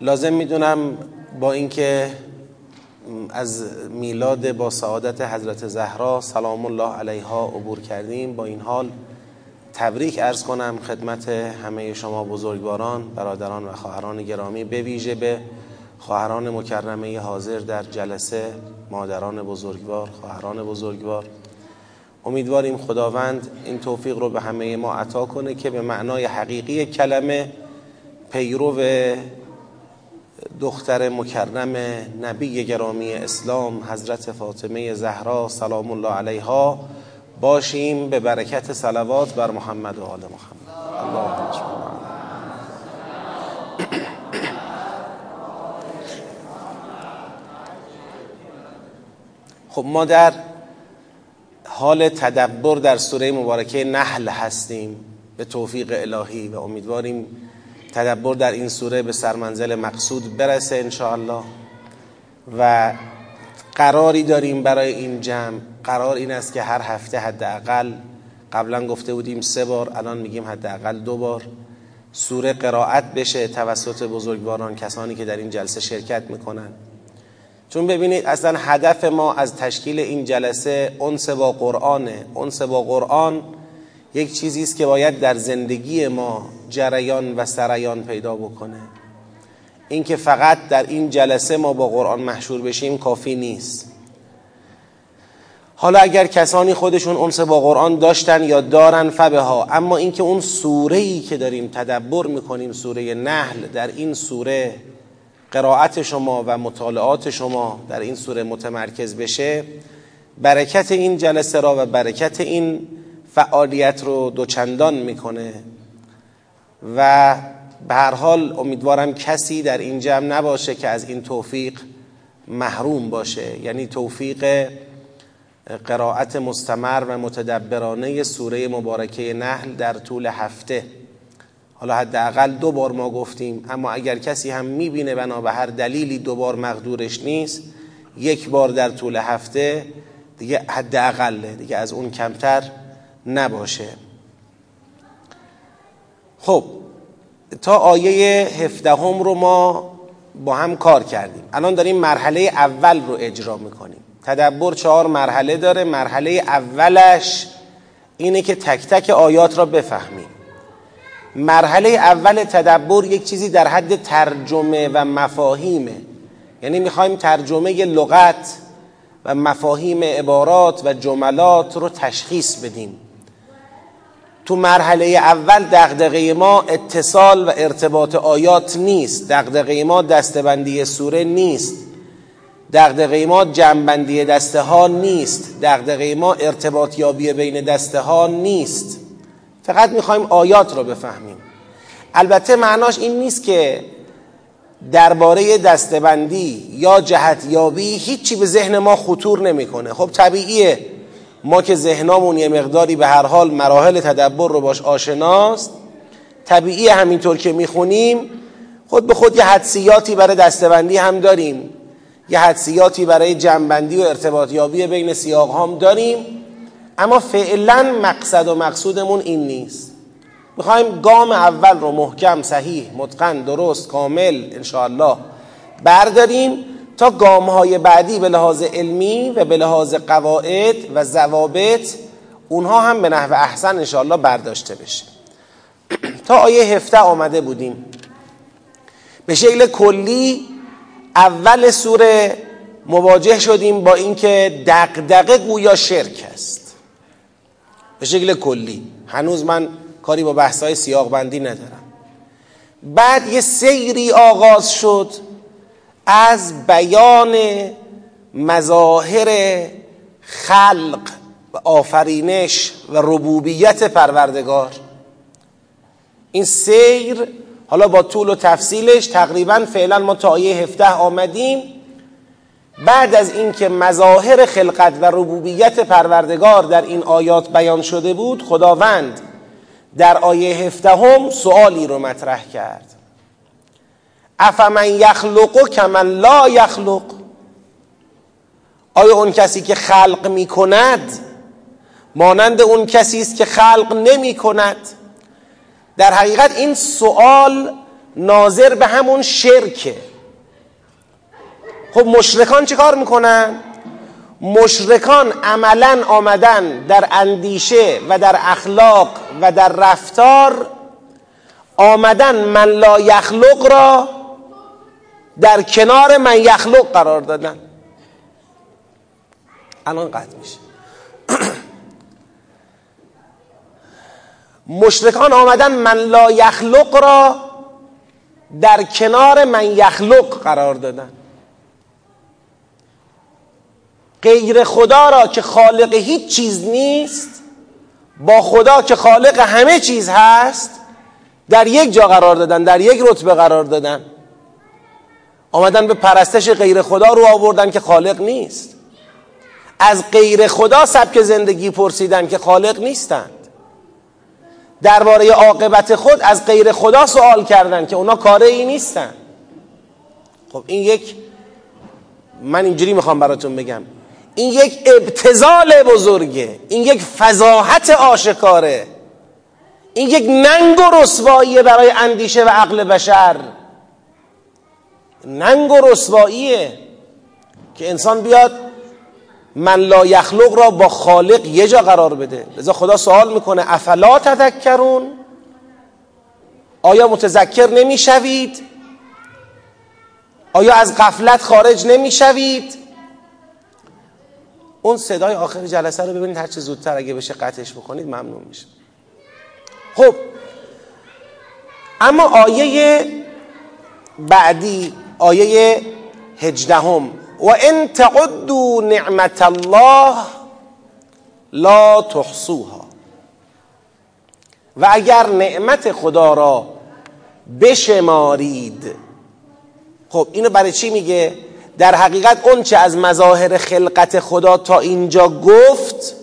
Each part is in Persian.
لازم می‌دونم با اینکه از میلاد با سعادت حضرت زهرا سلام الله علیها عبور کردیم با این حال تبریک ارز کنم خدمت همه شما بزرگواران برادران و خواهران گرامی. به ویژه به خواهران مکرمه حاضر در جلسه مادران بزرگوار خواهران بزرگوار. امیدواریم خداوند این توفیق رو به همه ما عطا کنه که به معنای حقیقی کلمه پیرو دختر مکرم نبی گرامی اسلام حضرت فاطمه زهرا سلام الله علیها باشیم به برکت صلوات بر محمد و آل محمد. اللهم خب ما در حال تدبر در سوره مبارکه نحل هستیم. به توفیق الهی و امیدواریم تدبر در این سوره به سرمنزل مقصود برسه انشاءالله. و قراری داریم برای این جمع. قرار این است که هر هفته حداقل قبلا گفته بودیم سه بار الان میگیم حداقل دو بار سوره قرائت بشه توسط بزرگواران کسانی که در این جلسه شرکت می‌کنن. چون ببینید اصلا هدف ما از تشکیل این جلسه انس با قرآنه. انس با قرآن یک چیزی است که باید در زندگی ما جریان و سریان پیدا بکنه. اینکه فقط در این جلسه ما با قرآن محشور بشیم کافی نیست. حالا اگر کسانی خودشون انس با قرآن داشتن یا دارن فبه ها اما اینکه اون سوره ای که داریم تدبر می‌کنیم سوره نحل در این سوره قرائت شما و مطالعات شما در این سوره متمرکز بشه برکت این جلسه را و برکت این فعالیت رو دوچندان می‌کنه. و به هر حال امیدوارم کسی در این جمع نباشه که از این توفیق محروم باشه. یعنی توفیق قرائت مستمر و متدبرانه سوره مبارکه نحل در طول هفته. حالا حداقل دو بار ما گفتیم اما اگر کسی هم می‌بینه بنا به هر دلیلی دو بار مقدورش نیست یک بار در طول هفته دیگه حداقله دیگه از اون کمتر نباشه. خب تا آیه هفدهم رو ما با هم کار کردیم. الان داریم مرحله اول رو اجرا می‌کنیم. تدبر چهار مرحله داره. مرحله اولش اینه که تک تک آیات را بفهمیم. مرحله اول تدبر یک چیزی در حد ترجمه و مفاهیمه. یعنی می‌خوایم ترجمه لغت و مفاهیم عبارات و جملات رو تشخیص بدیم. تو مرحله اول دغدغه ما اتصال و ارتباط آیات نیست. دغدغه ما دستبندی سوره نیست. دغدغه ما جنبندی دسته ها نیست. دغدغه ما ارتباط یابی بین دسته ها نیست. فقط می‌خوایم آیات رو بفهمیم. البته معناش این نیست که درباره دستبندی یا جهت یابی هیچی به ذهن ما خطور نمی‌کنه. خب طبیعیه. ما که ذهنامون یه مقداری به هر حال مراحل تدبر رو باش آشناست طبیعی همینطور که می‌خونیم خود به خود یه حدسیاتی برای دستبندی هم داریم. یه حدسیاتی برای جنبندی و ارتباطیابی بین سیاق هم داریم. اما فعلا مقصد و مقصودمون این نیست. می‌خوایم گام اول رو محکم صحیح متقن درست کامل انشاءالله برداریم. تا گام های بعدی به لحاظ علمی و به لحاظ قواعد و ضوابط اونها هم به نحو احسن انشاءالله برداشته بشه. تا آیه هفته آمده بودیم. به شکل کلی اول سوره مواجه شدیم با اینکه دقدقه گویا شرک است. به شکل کلی. هنوز من کاری با بحثای سیاق بندی ندارم. بعد یه سیری آغاز شد. از بیان مظاهر خلق و آفرینش و ربوبیت پروردگار. این سیر حالا با طول و تفصیلش تقریبا فعلا ما تا آیه 17 آمدیم. بعد از اینکه مظاهر خلقت و ربوبیت پروردگار در این آیات بیان شده بود خداوند در آیه هفدهم سوالی رو مطرح کرد. افمن یخلق کمن لا یخلق. آیا اون کسی که خلق می کند مانند اون کسی است که خلق نمی کند در حقیقت این سوال ناظر به همون شرکه. خب مشرکان چه کار می‌کنن؟ مشرکان عملا آمدن در اندیشه و در اخلاق و در رفتار آمدن من لا یخلق را در کنار من یخلق قرار دادن. الان قطع میشه. مشرکان آمدن من لا یخلق را در کنار من یخلق قرار دادن. غیر خدا را که خالق هیچ چیز نیست با خدا که خالق همه چیز هست در یک جا قرار دادن در یک رتبه قرار دادن. آمدن به پرستش غیر خدا رو آوردن که خالق نیست. از غیر خدا سبک زندگی پرسیدن که خالق نیستند. درباره عاقبت خود از غیر خدا سوال کردن که اونا کاره ای نیستن. خب این یک من اینجوری می‌خوام براتون بگم. این یک ابتزال بزرگه. این یک فضاحت آشکاره. این یک ننگ و رسواییه برای اندیشه و عقل بشر. ننگ و رسواییه که انسان بیاد من لا یخلق را با خالق یه جا قرار بده. لذا خدا سوال می‌کنه افلا تذکرون؟ آیا متذکر نمی‌شوید؟ آیا از غفلت خارج نمی‌شوید؟ اون صدای آخر جلسه رو ببینید هر چه زودتر اگه بشه قطعش بکنید ممنون میشه خب اما آیه بعدی آیه هجدهم. و ان تعدوا نعمت الله لا تحصوها. و اگر نعمت خدا را بشمارید. خب اینو برای چی میگه؟ در حقیقت اون چه از مظاهر خلقت خدا تا اینجا گفت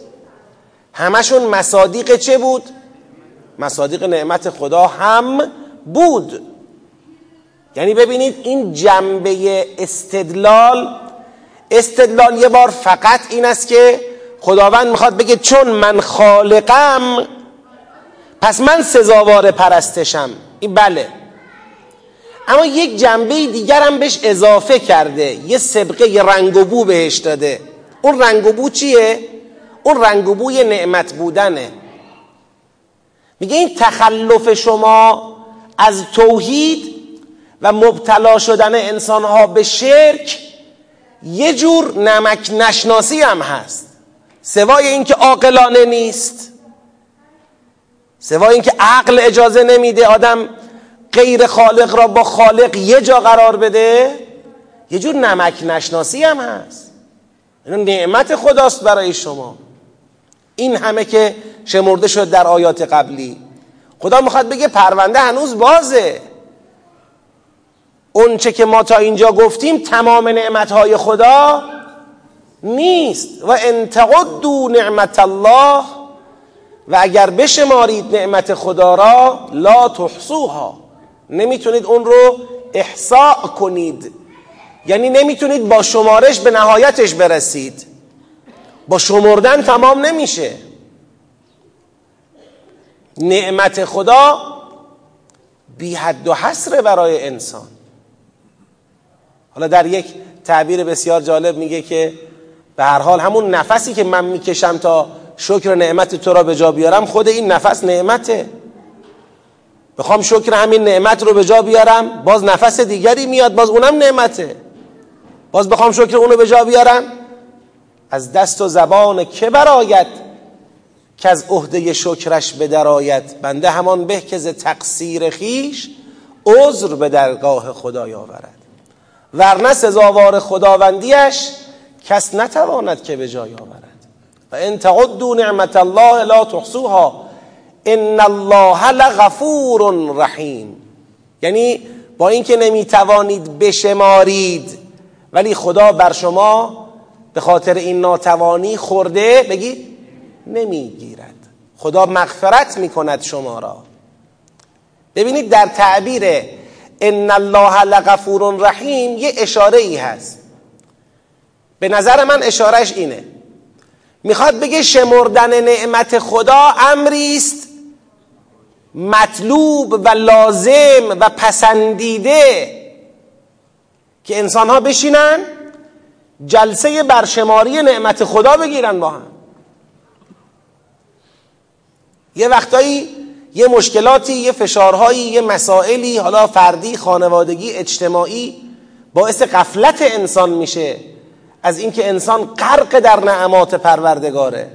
همشون مصادیق چه بود؟ مصادیق نعمت خدا هم بود. یعنی ببینید این جنبه استدلال استدلال یه بار فقط این است که خداوند می‌خواد بگه چون من خالقم پس من سزاوار پرستشم. این بله. اما یک جنبه دیگر هم بهش اضافه کرده. یه سبقه یه رنگ و بو بهش داده. اون رنگ و بو چیه؟ اون رنگ و بوی نعمت بودنه. میگه این تخلف شما از توحید و مبتلا شدن انسانها به شرک یه جور نمک نشناسی هم هست. سوای اینکه عاقلانه نیست. سوای اینکه عقل اجازه نمیده آدم غیر خالق را با خالق یه جا قرار بده یه جور نمک نشناسی هم هست. این نعمت خداست برای شما. این همه که شمرده شد در آیات قبلی. خدا می‌خواد بگه پرونده هنوز بازه. اونچه که ما تا اینجا گفتیم تمام نعمتهای خدا نیست. و انتقدو نعمت الله و اگر بشمارید نعمت خدا را لا تحصوها. نمی‌تونید اون رو احساء کنید. یعنی نمی‌تونید با شمارش به نهایتش برسید. با شمردن تمام نمیشه. نعمت خدا بی حد و حصره برای انسان. حالا در یک تعبیر بسیار جالب میگه که به هر حال همون نفسی که من می‌کشم تا شکر نعمت تو را به جا بیارم خود این نفس نعمته. بخوام شکر همین نعمت رو به جا بیارم باز نفس دیگری میاد باز اونم نعمته. باز بخوام شکر اونو به جا بیارم از دست و زبان که براید که از عهده شکرش به درآید بنده همان به که ز تقصیر خیش عذر به درگاه خدای آورد. ورنه سزاوار خداوندیش کس نتواند که به جای آورد. و ان تعدوا نعمت الله لا تحصوها. ان الله لغفور رحیم. یعنی با اینکه نمی‌توانید بشمارید ولی خدا بر شما به خاطر این ناتوانی خورده بگید نمی‌گیرد. خدا مغفرت می‌کند شما را. ببینید در تعبیر ان الله لغفور رحیم یه اشاره ای هست. به نظر من اشارهش اینه. می‌خواد بگه شمردن نعمت خدا امری است مطلوب و لازم و پسندیده که انسان ها بشینن جلسه برشماری نعمت خدا بگیرن با هم. یه وقتایی یه مشکلاتی یه فشارهایی یه مسائلی حالا فردی خانوادگی اجتماعی باعث قفلت انسان میشه از اینکه انسان غرق در نعمات پروردگاره.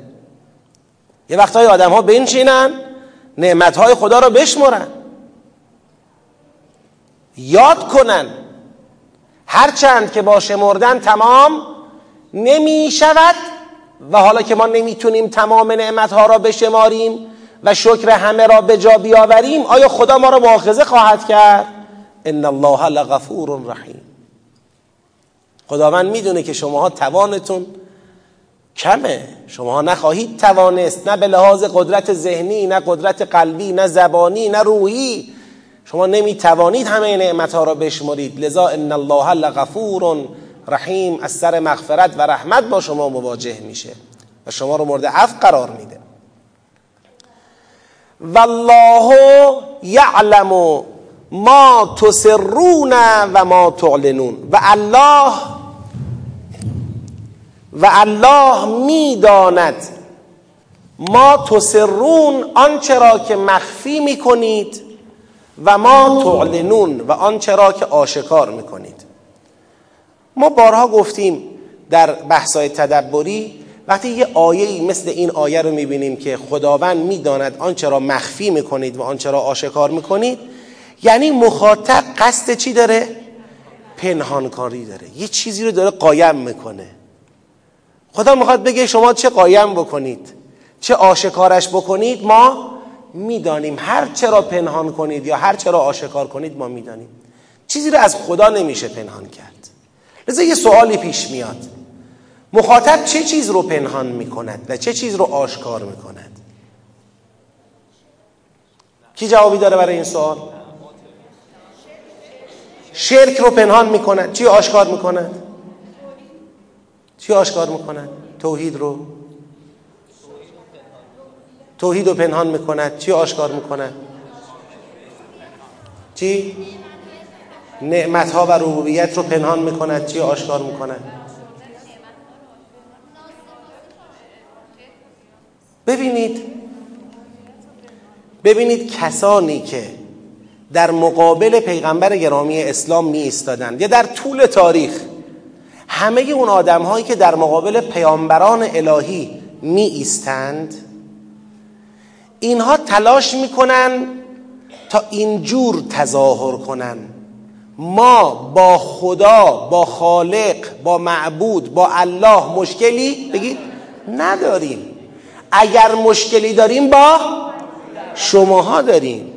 یه وقتهای آدم ها بنشینن نعمتهای خدا رو بشمرن یاد کنن. هرچند که با شمردن تمام نمی شود و حالا که ما نمی‌تونیم تمام نعمتها را بشماریم و شکر همه را به جا بیاوریم آیا خدا ما را مؤاخذه خواهد کرد؟ ان الله لغفور رحیم. خداوند می‌دونه که شماها توانتون کمه. شما نخواهید توانست نه به لحاظ قدرت ذهنی نه قدرت قلبی نه زبانی نه روحی. شما نمی توانید همه نعمت ها را بشمرید. لذا ان الله لغفور رحیم. از سر مغفرت و رحمت با شما مواجه میشه و شما رو مورد عفو قرار میده. والله یعلم ما تسرون و ما تعلنون. و الله و الله می‌داند ما تسرون آنچه را که مخفی می‌کنید و ما تعلنون و آنچه را که آشکار می‌کنید. ما بارها گفتیم در بحثای تدبری وقتی یه آیه مثل این آیه رو می‌بینیم که خداوند می‌داند آنچه را مخفی می‌کنید و آنچه را آشکار می‌کنید یعنی مخاطب قصد چی داره؟ پنهانکاری داره. یه چیزی رو داره قایم می‌کنه. خدا می‌خواد بگه شما چه قایم بکنید چه آشکارش بکنید ما می‌دانیم. هر چرا پنهان کنید یا هر چرا آشکار کنید ما می‌دانیم. چیزی رو از خدا نمیشه پنهان کرد. لذا یه سوالی پیش میاد. مخاطب چه چیز رو پنهان می‌کند و چه چیز رو آشکار می‌کند؟ کی جوابی داره برای این سوال؟ شرک رو پنهان می‌کند. چی آشکار می‌کند؟ چی آشکار می‌کند؟ توحید رو. توحید رو پنهان می‌کند. چی آشکار می‌کند؟ چی؟ نعمت ها و ربوبیت رو پنهان می‌کند. چی آشکار می‌کند؟ ببینید ببینید کسانی که در مقابل پیغمبر گرامی اسلام می ایستادند یا در طول تاریخ همه اون آدم هایی که در مقابل پیامبران الهی می ایستند اینها تلاش می‌کنن تا اینجور تظاهر کنن. ما با خدا با خالق با معبود با الله مشکلی بگید نداریم. اگر مشکلی داریم با شماها داریم.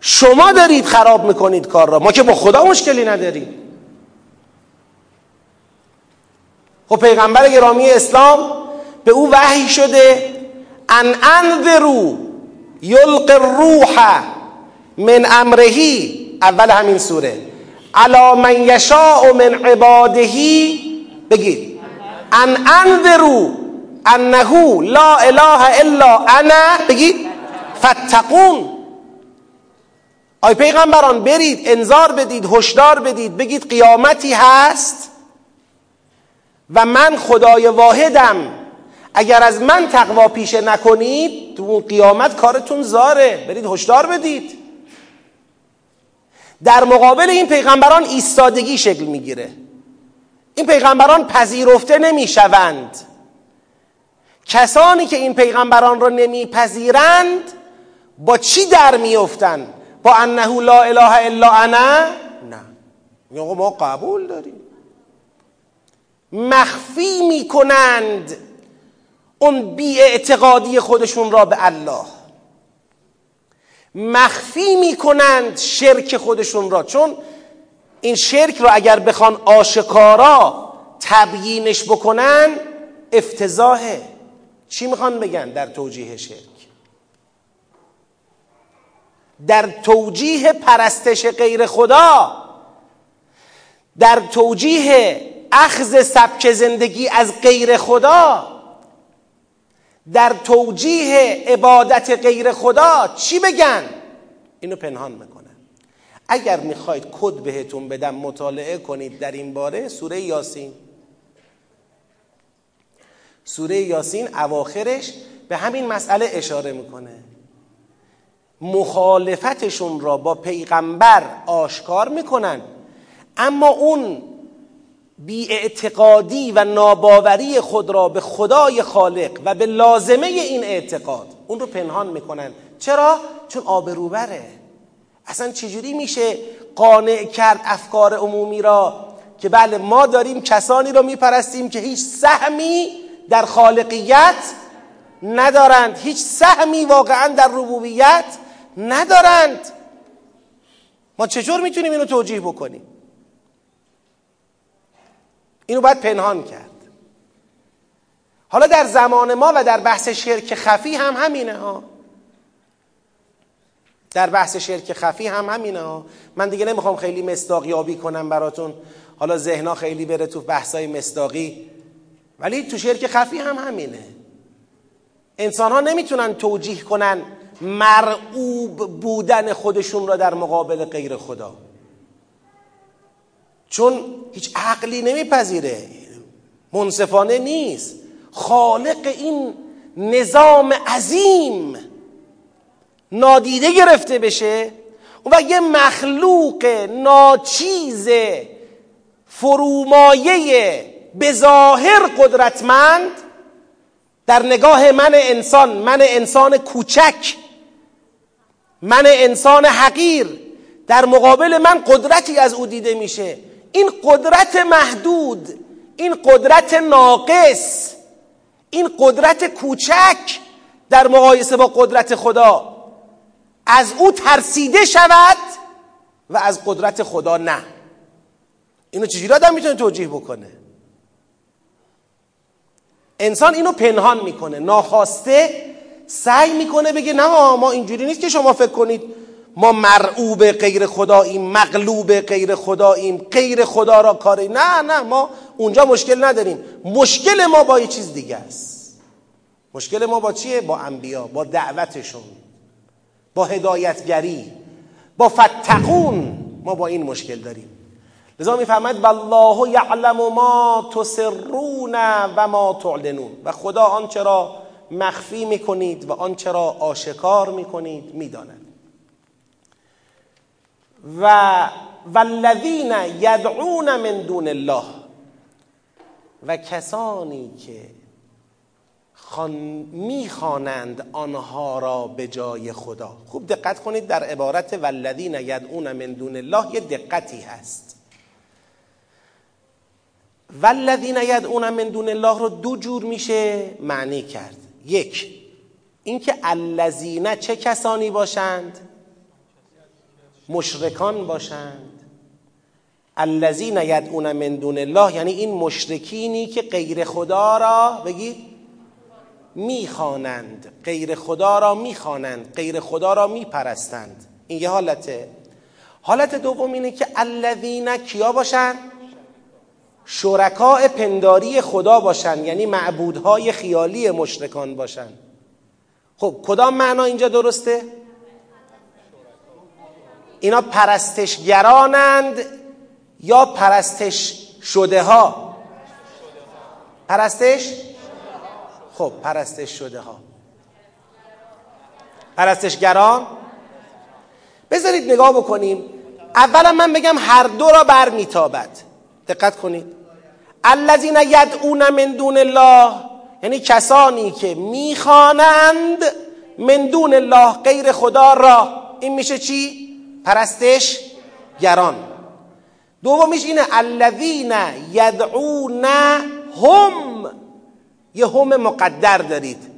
شما دارید خراب می‌کنید کار را. ما که با خدا مشکلی نداریم. خب پیغمبر گرامی اسلام به او وحی شده ان انذرو یلق الروح من امرهی. اول همین سوره. علا من یشاء من عبادهی بگید. ان انذرو انه لا اله الا انا بگید فتقون آی پیغمبران برید انذار بدید هشدار بدید بگید قیامتی هست و من خدای واحدم. اگر از من تقوا پیشه نکنید تو اون قیامت کارتون زاره. برید هشدار بدید. در مقابل این پیغمبران ایستادگی شکل می‌گیره. این پیغمبران پذیرفته نمی‌شوند. کسانی که این پیغمبران را نمیپذیرند با چی در میفتند با انه لا اله الا انا؟ نه. ما قبول داریم. مخفی می‌کنند اون بی اعتقادی خودشون را به الله. مخفی می‌کنند شرک خودشون را. چون این شرک را اگر بخوان آشکارا تبیینش بکنن افتضاحه. چی می‌خوان بگن در توجیه شرک؟ در توجیه پرستش غیر خدا در توجیه اخذ سبک زندگی از غیر خدا در توجیه عبادت غیر خدا چی بگن؟ اینو پنهان می‌کنن. اگر می‌خواید کد بهتون بدم مطالعه کنید در این باره سوره یاسین. سوره یاسین اواخرش به همین مسئله اشاره می‌کنه. مخالفتشون را با پیغمبر آشکار می‌کنن اما اون بیاعتقادی و ناباوری خود را به خدای خالق و به لازمه این اعتقاد اون رو پنهان می‌کنن. چرا؟ چون آبروبره. اصلا چجوری میشه قانع کرد افکار عمومی را که بله ما داریم کسانی را میپرستیم که هیچ سهمی در خالقیت ندارند. هیچ سهمی واقعا در ربوبیت ندارند. ما چطور می‌تونیم اینو توجیه بکنیم؟ اینو باید پنهان کرد. حالا در زمان ما و در بحث شرک خفی هم همینه ها. در بحث شرک خفی هم همینه ها. من دیگه نمی‌خوام خیلی مستاقیابی کنم براتون. حالا ذهنا خیلی بره تو بحثای مستاقی ولی تو شرک خفی هم همینه. انسان ها نمی‌تونن توجیه کنن مرعوب بودن خودشون را در مقابل غیر خدا. چون هیچ عقلی نمیپذیره. منصفانه نیست. خالق این نظام عظیم نادیده گرفته بشه و یه مخلوق ناچیز فرومایه به ظاهر قدرتمند در نگاه من انسان من انسان کوچک من انسان حقیر در مقابل من قدرتی از او دیده میشه. این قدرت محدود این قدرت ناقص این قدرت کوچک در مقایسه با قدرت خدا از او ترسیده شود و از قدرت خدا نه. اینو چجوری آدم می‌تونه توجیه بکنه؟ انسان اینو پنهان می‌کنه ناخواسته سعی می‌کنه بگه نه ما اینجوری نیست که شما فکر کنید ما مرعوب غیر خداییم مغلوب غیر خداییم غیر خدا را کاری. نه نه ما اونجا مشکل نداریم. مشکل ما با یه چیز دیگه است. مشکل ما با چیه؟ با انبیا با دعوتشون با هدایتگری با فتقون ما با این مشکل داریم. لذا می‌فهمد والله یعلم ما تسرون و ما تعلنون. و خدا آنچه را مخفی می‌کنید و آنچه را آشکار می‌کنید می‌داند. و والذین یدعون من دون الله و کسانی که خان می‌خوانند آنها را به جای خدا. خوب دقت کنید در عبارت والذین یدعون من دون الله یه دقتی هست. والذین یدعون من دون الله رو دو جور میشه معنی کرد. یک اینکه الذین چه کسانی باشند؟ مشرکان باشند. الذین یدعون من دون الله یعنی این مشرکینی که غیر خدا را بگید می‌خوانند. غیر خدا را می‌خوانند غیر خدا را میپرستند. این یه حالته. حالت دوم اینه که الذین کیا باشند شرکاء پنداری خدا باشند یعنی معبودهای خیالی مشرکان باشند خب کدام معنا اینجا درسته؟ اینا پرستشگرانند یا پرستش شده ها پرستش؟ خب پرستش شده ها پرستشگران؟ بذارید نگاه بکنیم. اولا من بگم هر دو را بر میتابد دقت کنید. الذین یدعون من دون الله یعنی کسانی که می‌خوانند من دون الله غیر خدا را. این میشه چی؟ پرستش گران. دومیش اینه الذین یدعون هم. یه هم مقدر دارید.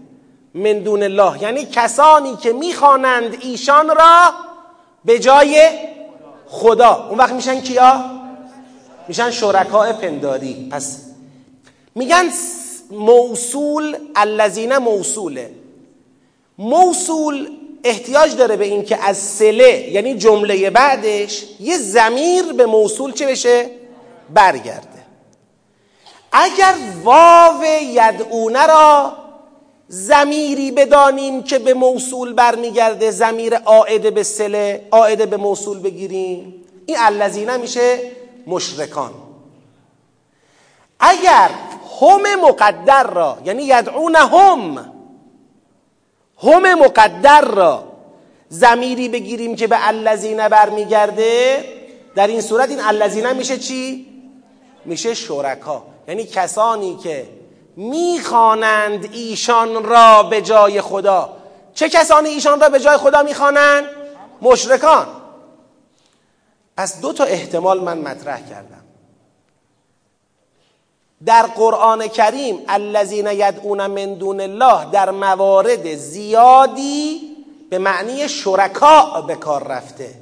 من دون الله. یعنی کسانی که می‌خوانند ایشان را به جای خدا. اون وقت میشن کیا؟ میشن شرکاء پنداری. پس میگن موصول الذین موصوله. موصول احتیاج داره به این که از سله یعنی جمله بعدش یه زمیر به موصول چه بشه؟ برگرده. اگر واو یدعونه را زمیری بدانیم که به موصول برمیگرده زمیر عائد به سله عائد به موصول بگیریم این الذین میشه مشرکان. اگر هم مقدر را یعنی یدعون هم هم مقدر را زمیری بگیریم که به الذین برمیگرده در این صورت این الذین میشه چی؟ میشه شرکا. یعنی کسانی که می‌خوانند ایشان را به جای خدا. چه کسانی ایشان را به جای خدا می‌خوانند؟ مشرکان. پس دو تا احتمال من مطرح کردم. در قرآن کریم الذین یدعون من دون الله در موارد زیادی به معنی شرکا به کار رفته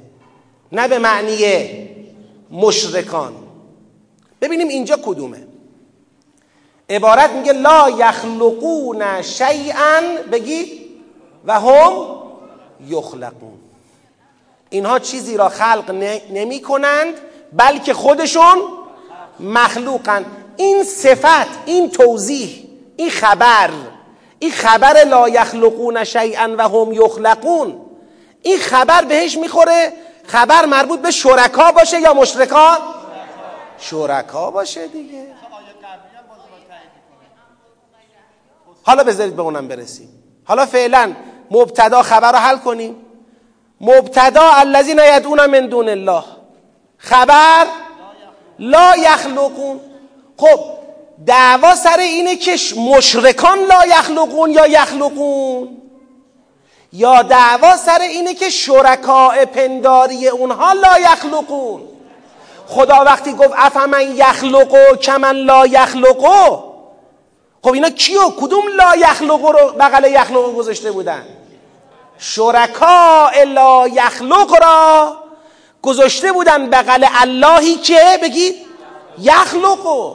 نه به معنی مشرکان. ببینیم اینجا کدومه. عبارت میگه لا یخلقون شیئا بگید و هم یخلقون. اینها چیزی را خلق نمی کنند بلکه خودشون مخلوقند این صفت این توضیح این خبر این خبر لا یخلقون شیئا و هم یخلقون این خبر بهش می‌خوره خبر مربوط به شرکا باشه یا مشرکان شرکا باشه دیگه. حالا بذارید به اونم برسیم. حالا فعلا مبتدا خبر رو حل کنیم. مبتدا الذین یدعون من دون الله. خبر؟ لا یخلقون. خب دعوا سر اینه که مشرکان لا یخلقون یا یخلقون؟ یا دعوا سر اینه که شرکاء پنداری اونها لا یخلقون؟ خدا وقتی گفت افمن یخلقو کمن لا یخلقو؟ خب اینا کیو؟ کدوم لا یخلقو رو بغل یخلقو گذاشته بودن؟ شرکا لا یخلق را. گذاشته بودن بغل اللهی که بگید یخلقو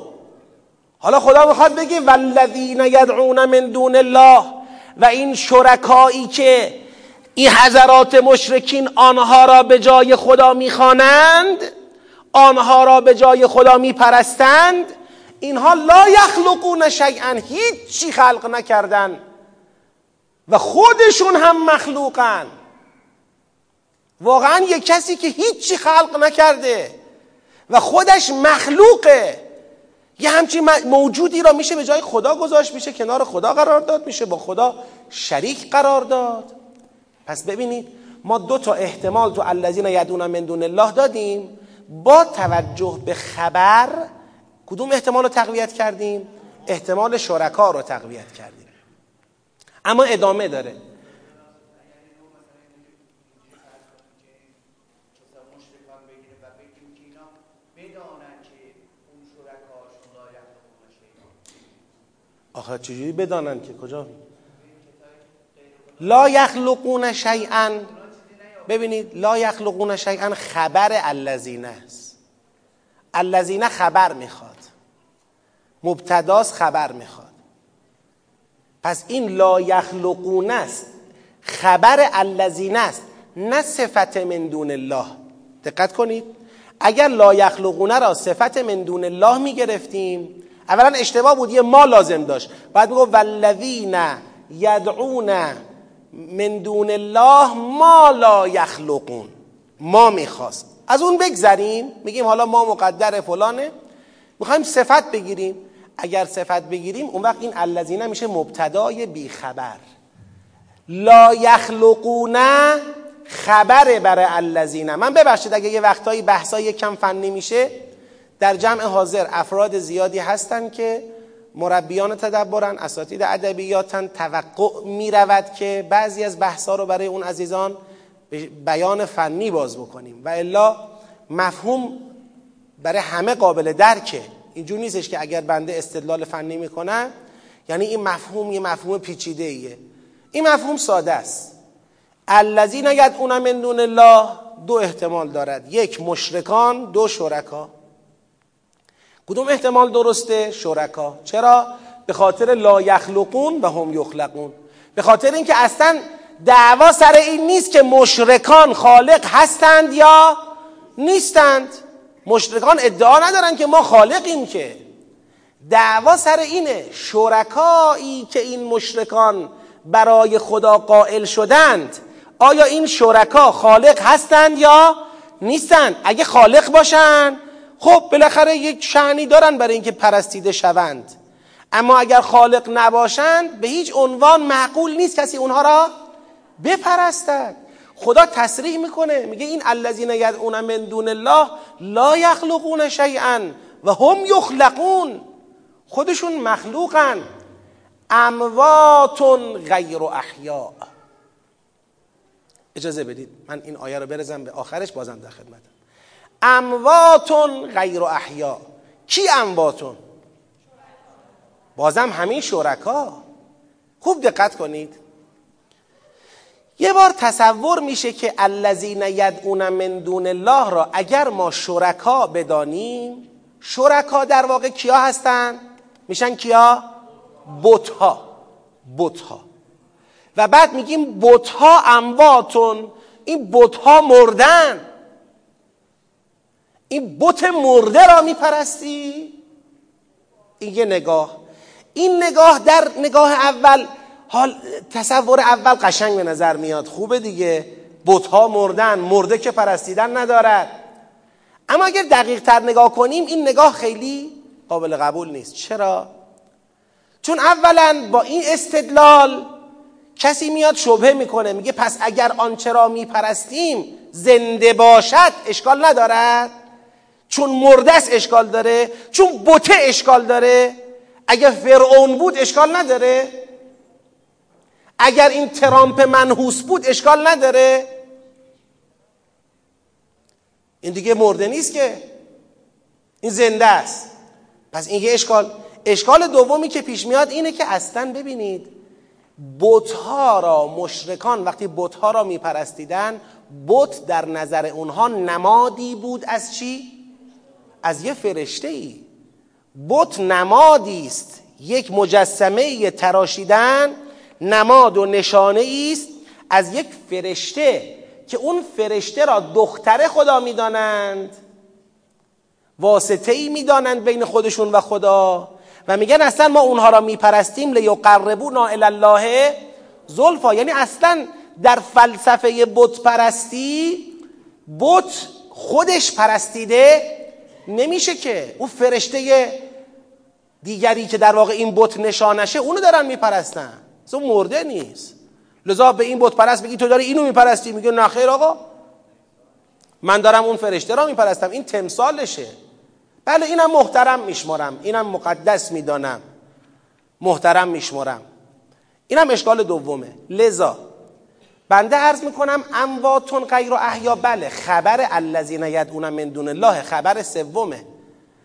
حالا خدا می‌خواد بگه والذین یدعون من دون الله و این شرکایی که این حضرات مشرکین آنها را به جای خدا می‌خوانند آنها را به جای خدا میپرستند اینها لا یخلقون شیئا هیچی خلق نکردن. و خودشون هم مخلوقن. واقعا یک کسی که هیچی خلق نکرده و خودش مخلوقه یه همچین موجودی را میشه به جای خدا گذاشت میشه کنار خدا قرار داد میشه با خدا شریک قرار داد. پس ببینید ما دو تا احتمال تو الذین یدون من دون الله دادیم. با توجه به خبر کدوم احتمال رو تقویت کردیم؟ احتمال شرکا رو تقویت کردیم. اما ادامه داره. آخه چجوری بدانن که؟ کجا؟ لا یخلقون شیئا. ببینید لا یخلقون شیئا خبر الذین است. الذین خبر می‌خواد. مبتداس خبر می‌خواد. پس این لا یخلقون است. خبر الذین است نه صفت من دون الله. دقت کنید. اگر لا یخلقونه را صفت من دون الله می‌گرفتیم اولا اشتباه بود یه ما لازم داشت. بعد میگو والذین یدعون من دون الله ما لا یخلقون. ما می‌خواست. از اون بگذریم میگیم حالا ما مقدر فلانه. می‌خوایم صفت بگیریم. اگر صفت بگیریم اون وقت این الذین میشه مبتدای بیخبر. لا یخلقون خبره برای الذین. من ببخشید اگه یه وقتایی بحثای کم فنی میشه در جمع حاضر افراد زیادی هستند که مربیان تدبرن اساتید ادبیاتن توقع می رود که بعضی از بحثا رو برای اون عزیزان بیان فنی باز بکنیم. و الا مفهوم برای همه قابل درکه. اینجور نیستش که اگر بنده استدلال فنی می‌کنم یعنی این مفهوم یه مفهوم پیچیده ایه این مفهوم ساده است. الذین یدعون من دون الله دو احتمال دارد. یک مشرکان دو شرکا. کدوم احتمال درسته؟ شرکا. چرا؟ به خاطر لا یخلقون و هم یخلقون. به خاطر اینکه اصلا دعوا سر این نیست که مشرکان خالق هستند یا نیستند. مشرکان ادعا ندارن که ما خالقیم که. دعوا سر اینه شرکایی که این مشرکان برای خدا قائل شدند آیا این شرکا خالق هستند یا نیستند؟ اگه خالق باشن خب بالاخره یک شعنی دارن برای اینکه پرستیده شوند. اما اگر خالق نباشند به هیچ عنوان معقول نیست کسی اونها را بپرستد. خدا تصریح می‌کنه. میگه این الذین یدعون من دون الله لا یخلقون شیئا و هم یخلقون. خودشون مخلوقن. اموات غیر احیا. اجازه بدید من این آیه رو برزم به آخرش بازم در خدمتم. اموات غیر احیا. کی امواتون؟ بازم همین شرکا. خوب دقت کنید. یه بار تصور میشه که الذین یدعون من دون الله را اگر ما شرکا بدانیم شرکا در واقع کیا هستن؟ میشن کیا؟ بتها بتها. و بعد میگیم بتها امواتون این بتها مردن. این بت مرده را میپرستی؟ این یه نگاه. این نگاه در نگاه اول حال تصور اول قشنگ به نظر میاد. خوبه دیگه. بتها مردن مرده که پرستیدن ندارد. اما اگر دقیق تر نگاه کنیم این نگاه خیلی قابل قبول نیست. چرا؟ چون اولا با این استدلال کسی میاد شبهه می‌کنه میگه پس اگر آنچه را میپرستیم زنده باشد اشکال ندارد؟ چون مردس اشکال داره. چون بوته اشکال داره. اگر فرعون بود اشکال نداره. اگر این ترامپ منحوس بود اشکال نداره. این دیگه مرده نیست که. این زنده است. پس این یه اشکال. اشکال دومی که پیش میاد اینه که اصلا ببینید بتها را مشرکان وقتی بتها را میپرستیدن بت در نظر اونها نمادی بود از چی؟ از یه فرشته ای بت نمادی است. یک مجسمه تراشیدن نماد و نشانه است از یک فرشته که اون فرشته را دختر خدا می‌دانند. واسطه ای می‌دانند بین خودشون و خدا و میگن اصلا ما اونها را میپرستیم لیقربونا الی الله زلفا. یعنی اصلا در فلسفه بت پرستی بت خودش پرستیده نمیشه که اون فرشته دیگری که در واقع این بت نشانشه اونو دارن میپرستن. اصلا مرده نیست. لذا به این بت پرست بگی تو داری اینو میپرستی؟ میگه نخیر آقا. من دارم اون فرشته را میپرستم. این تمثالشه. بله اینم محترم میشمارم. اینم مقدس می‌دانم. محترم میشمارم. اینم اشکال دومه. لذا بنده عرض می‌کنم امواتون غیر و احیا بله خبر الذین یدعون من دون الله خبر سومه.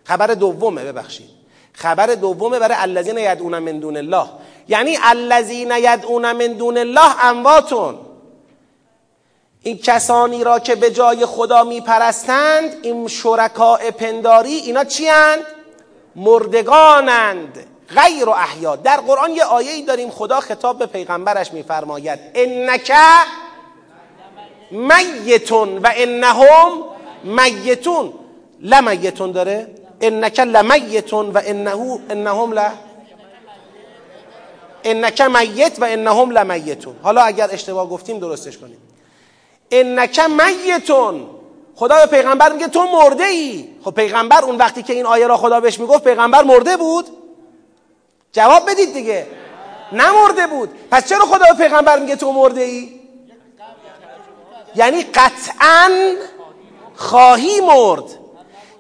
خبر دومه ببخشید. خبر دومه برای الذین یدعون من دون الله. یعنی الذین یدعون من دون الله امواتون. این کسانی را که به جای خدا میپرستند این شرکاء پنداری اینا چی هند؟ مردگانند. غیر و احیا. در قرآن یه آیه ای داریم خدا خطاب به پیغمبرش میفرماید. انک میتون و انهم میتون. لمیتون داره؟ انک لمیتون و انه انهم ل انک میت و انهم لمیتون. حالا اگر اشتباه گفتیم درستش کنیم. انک میتون. خدا به پیغمبر میگه تو مرده ای خب پیغمبر اون وقتی که این آیه را خدا بهش می‌گفت پیغمبر مرده بود. جواب بدید دیگه. نمرده بود. پس چرا خدا به پیغمبر میگه تو مرده ای یعنی قطعا خواهی مرد.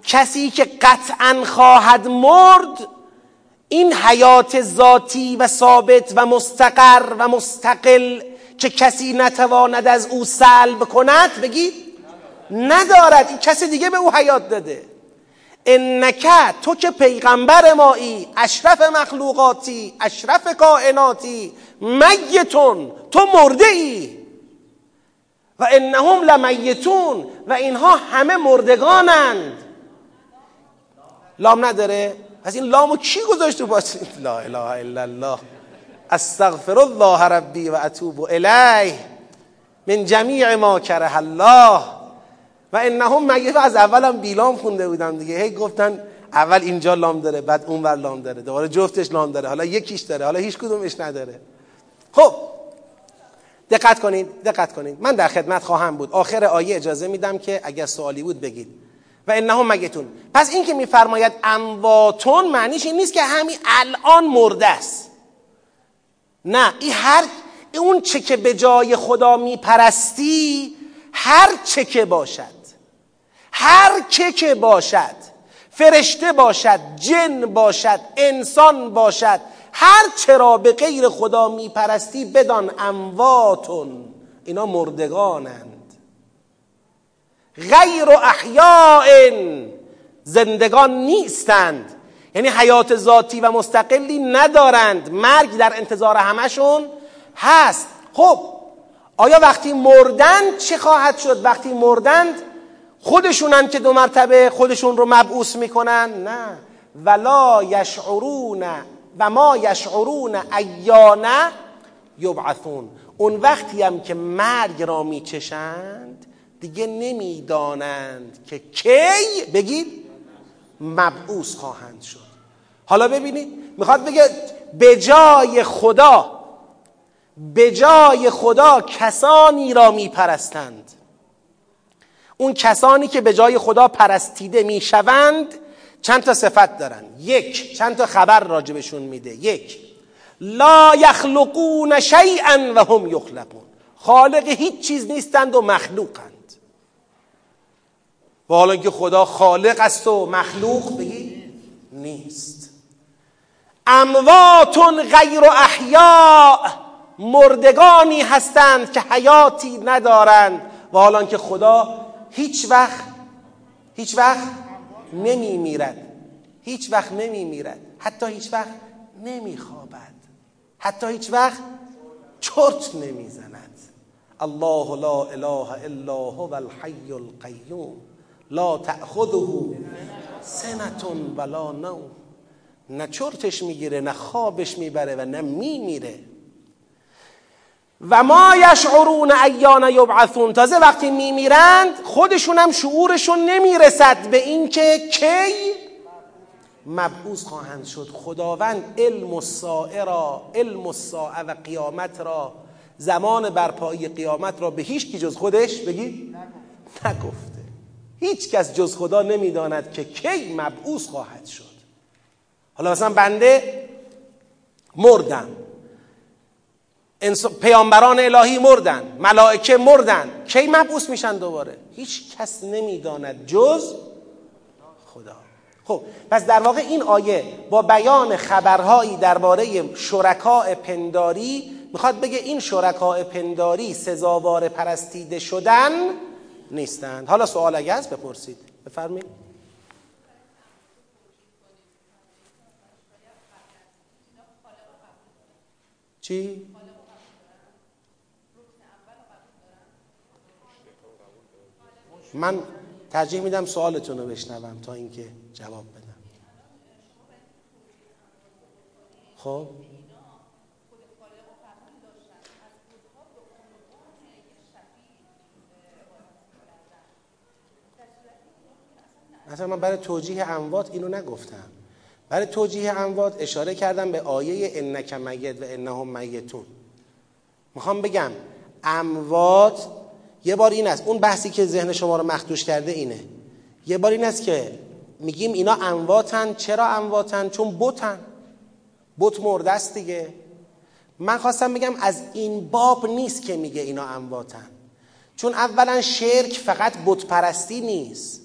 کسی که قطعا خواهد مرد این حیات ذاتی و ثابت و مستقر و مستقل که کسی نتواند از او سلب کند بگید ندارد. این کسی دیگه به او حیات داده. انک تو که پیغمبر مایی اشرف مخلوقاتی اشرف کائناتی میتون تو مرده ای و انهم لمیتون و اینها همه مردگانند. لام نداره؟ پس این لامو کی گذاشت تو باز؟ لا اله الا الله. استغفر الله ربی و اتوب الیه. من جمیع ما کره الله. و انهم مگه از اولم بیلام خونده بودم دیگه. هی گفتن اول اینجا لام داره بعد اونور لام داره. دوباره جفتش لام داره. حالا یکیش داره حالا هیچ کدومش نداره. خب دقت کنید دقت کنید من در خدمت خواهم بود. آخر آیه اجازه میدم که اگر سوالی بود بگید. و انهم مگتون. پس این که میفرماید امواتون معنیش این نیست که همین الان مرده است. نه این هر اون چه که به جای خدا میپرستی هر چه که باشد هر که که باشد فرشته باشد جن باشد انسان باشد هر چرا به غیر خدا میپرستی بدان امواتون. اینا مردگانند غیر احیاء. زندگان نیستند. یعنی حیات ذاتی و مستقلی ندارند. مرگ در انتظار همشون هست. خب آیا وقتی مردند چه خواهد شد؟ وقتی مردند خودشونن که دو مرتبه خودشون رو مبعوث می‌کنن؟ نه. ولا یشعرون و ما یشعرون ایانه یبعثون. اون وقتی هم که مرگ را میچشند دیگه نمی‌دانند که کی بگید مبعوث خواهند شد. حالا ببینید می‌خواد بگه به جای خدا به جای خدا کسانی را میپرستند. اون کسانی که به جای خدا پرستیده می‌شوند چند تا صفت دارن. یک چند تا خبر راجبشون میده. یک لا یخلقون شیئا و هم یخلقون. خالق هیچ چیز نیستند و مخلوقند و حالا که خدا خالق است و مخلوق بگی نیست. امواتون غیر احیاء مردگانی هستند که حیاتی ندارند. و حالا که خدا هیچ وقت هیچ وقت نمی میرد هیچ وقت نمی میرد حتی هیچ وقت نمی خوابد حتی هیچ وقت چرت نمی زند الله لا اله الا هو الحی القیوم. لا تأخذه سنة ولا نوم. نه چرتش می‌گیره نه خوابش می‌بره و نه میمیره. و ما یشعرون ایان یبعثون. تازه وقتی میمیرند خودشون هم شعورشون نمی‌رسد به اینکه کی مبعوث خواهند شد. خداوند علم الساعه را علم الساعه و قیامت را زمان برپایی قیامت را به هیچ کی جز خودش بگی؟ نگفته هیچ کس جز خدا نمی‌داند که کی مبعوث خواهد شد. حالا مثلا بنده مردم پیامبران الهی مردن ملائکه مردن. کی مبعوث میشن دوباره؟ هیچ کس نمی‌داند جز خدا. خب پس در واقع این آیه با بیان خبرهایی درباره شرکاء پنداری می‌خواد بگه این شرکاء پنداری سزاوار پرستیده شدن نیستند. حالا سوال اگه هست بپرسید. بفرمایید. چی؟ من ترجیح میدم سوالتون رو بشنوم تا اینکه جواب بدم. خب؟ مثلا من برای توجیه اموات اینو نگفتم. برای توجیه اموات اشاره کردم به آیه انک میت و انهم میتون. می‌خوام بگم اموات یه بار این است. اون بحثی که ذهن شما رو مخدوش کرده اینه. یه بار این است که میگیم اینا امواتن. چرا امواتن؟ چون بتن. بت مرده است دیگه. من خواستم بگم از این باب نیست که میگه اینا امواتن. چون اولا شرک فقط بت پرستی نیست.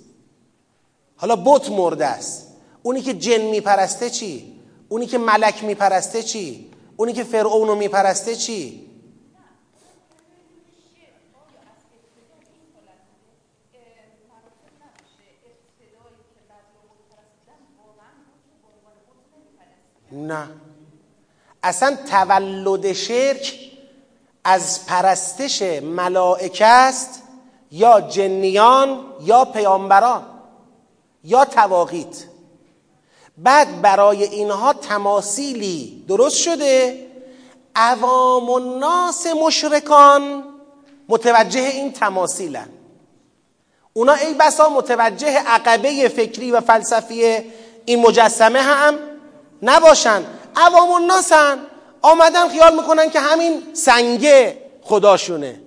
حالا بت مرده است. اونی که جن میپرسته چی؟ اونی که ملک میپرسته چی؟ اونی که فرعون رو میپرسته چی؟ نه. اصلا تولد شرک از پرستش ملائکه است یا جنیان یا پیامبران. یا تواقیت بعد برای اینها تماثیلی درست شده. عوام الناس مشرکان متوجه این تماثیلن. اونا ای بسا متوجه عقبه فکری و فلسفی این مجسمه هم نباشن. عوام الناسن آمدن خیال می‌کنن که همین سنگه خداشونه.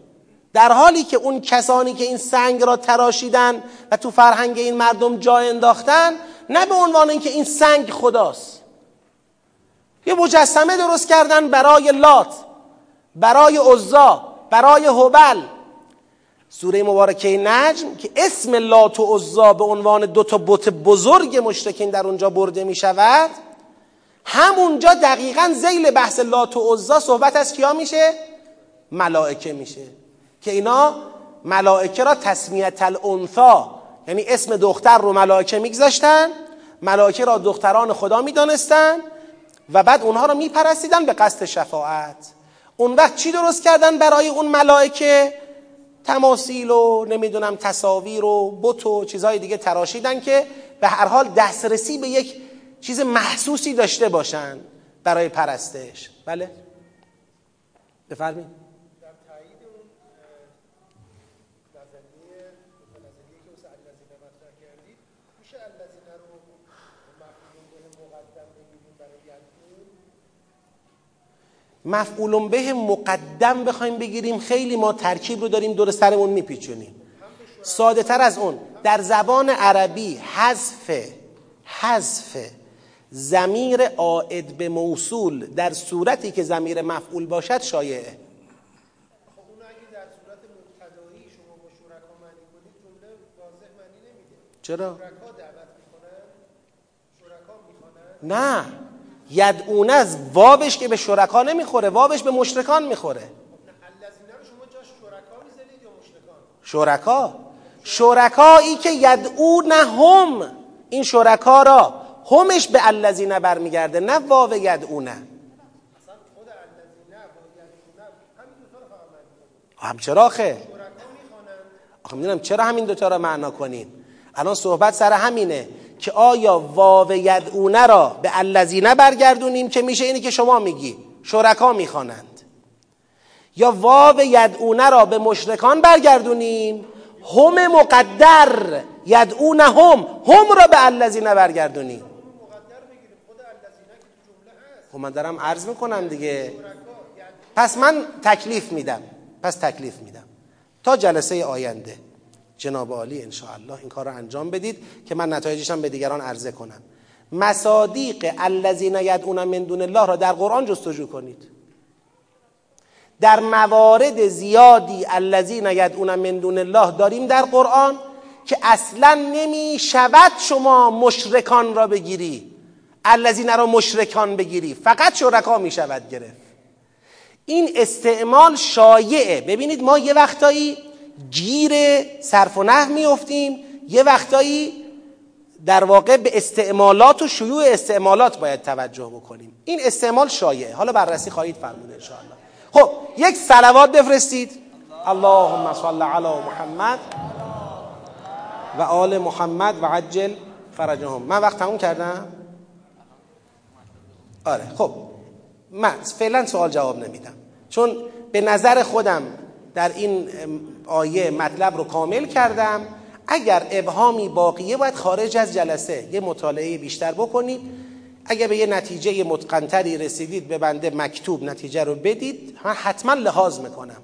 در حالی که اون کسانی که این سنگ را تراشیدن و تو فرهنگ این مردم جای انداختن نه به عنوان اینکه این سنگ خداست. یه مجسمه درست کردن برای لات برای عزا برای هبل. سوره مبارکه نجم که اسم لات و عزا به عنوان دو تا بت بزرگ مشرکین در اونجا برده می شود همونجا دقیقا زیل بحث لات و عزا صحبت از کیا میشه؟ ملائکه میشه. که اینا ملائکه را تسمیت الانثا یعنی اسم دختر رو ملائکه میگذاشتن ملائکه را دختران خدا می‌دانستن و بعد اونها را میپرستیدن به قصد شفاعت. اون وقت چی درست کردن برای اون ملائکه؟ تماثیل و نمی‌دونم تصاویر و بت و چیزهای دیگه تراشیدن که به هر حال دسترسی به یک چیز محسوسی داشته باشن برای پرستش. بله؟ بفرمایید. مفعول به مقدم بخوایم بگیریم خیلی ما ترکیب رو داریم دور سرمون میپیچونیم. ساده تر از اون در زبان عربی حذف حذف زمیر عائد به موصول در صورتی که زمیر مفعول باشد شایعه. چرا؟ نه. یدعونه از وابش که به شرکا نمی‌خوره وابش به مشرکان می‌خوره. شرکا؟ شرکایی که یدعون هم این شرکا را همش به الذین برمیگرده نه واو یدعونه. هم چرا آخه؟ آخه می‌دونم چرا همین دوتا را معنا کنین؟ الان صحبت سر همینه. که آیا واو یدعونه را به الذین برگردونیم که میشه اینی که شما میگی؟ شرکا می‌خوانند. یا واو یدعونه را به مشرکان برگردونیم؟ هم مقدر یدعونه هم هم را به الذین برگردونیم. خب من دارم عرض می‌کنم دیگه. پس من تکلیف میدم. پس تکلیف میدم. تا جلسه آینده. جناب عالی الله این کار رو انجام بدید که من نتایجش هم به دیگران عرضه کنم. مصادیق الذین یدعون من دون الله را در قرآن جستجو کنید. در موارد زیادی الذین یدعون من دون الله داریم در قرآن که اصلا نمی شود شما مشرکان را بگیری. الذین را مشرکان بگیری. فقط شرکا می شود گرفت. این استعمال شایعه. ببینید ما یه وقتایی گیر صرف و نه میفتیم یه وقتایی در واقع به استعمالات و شیوع استعمالات باید توجه بکنیم. این استعمال شایعه. حالا بررسی خواهید فرمود انشاءالله. خب یک سلوات بفرستید. اللهم صل علی محمد و آل محمد و عجل فرجهم. من وقت تموم کردم؟ آره خب. من فعلا سوال جواب نمیدم. چون به نظر خودم در این آیه مطلب رو کامل کردم. اگر ابهامی باقیه باید خارج از جلسه. یه مطالعه بیشتر بکنید. اگر به یه نتیجه متقنتری رسیدید به بنده مکتوب نتیجه رو بدید. من حتما لحاظ می‌کنم.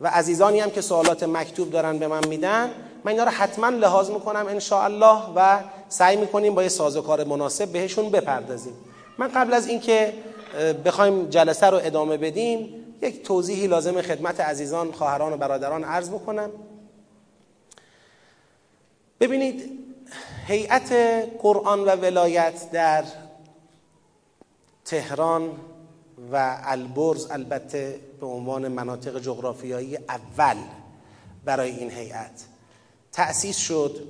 و عزیزانی هم که سوالات مکتوب دارن به من میدن من اینا رو حتما لحاظ می‌کنم ان الله و سعی می‌کنیم با یه سازوکار مناسب بهشون بپردازیم. من قبل از اینکه بخوایم جلسه رو ادامه بدیم یک توضیحی لازم خدمت عزیزان خواهران و برادران عرض بکنم. ببینید هیئت قرآن و ولایت در تهران و البرز البته به عنوان مناطق جغرافیایی اول برای این هیئت تأسیس شد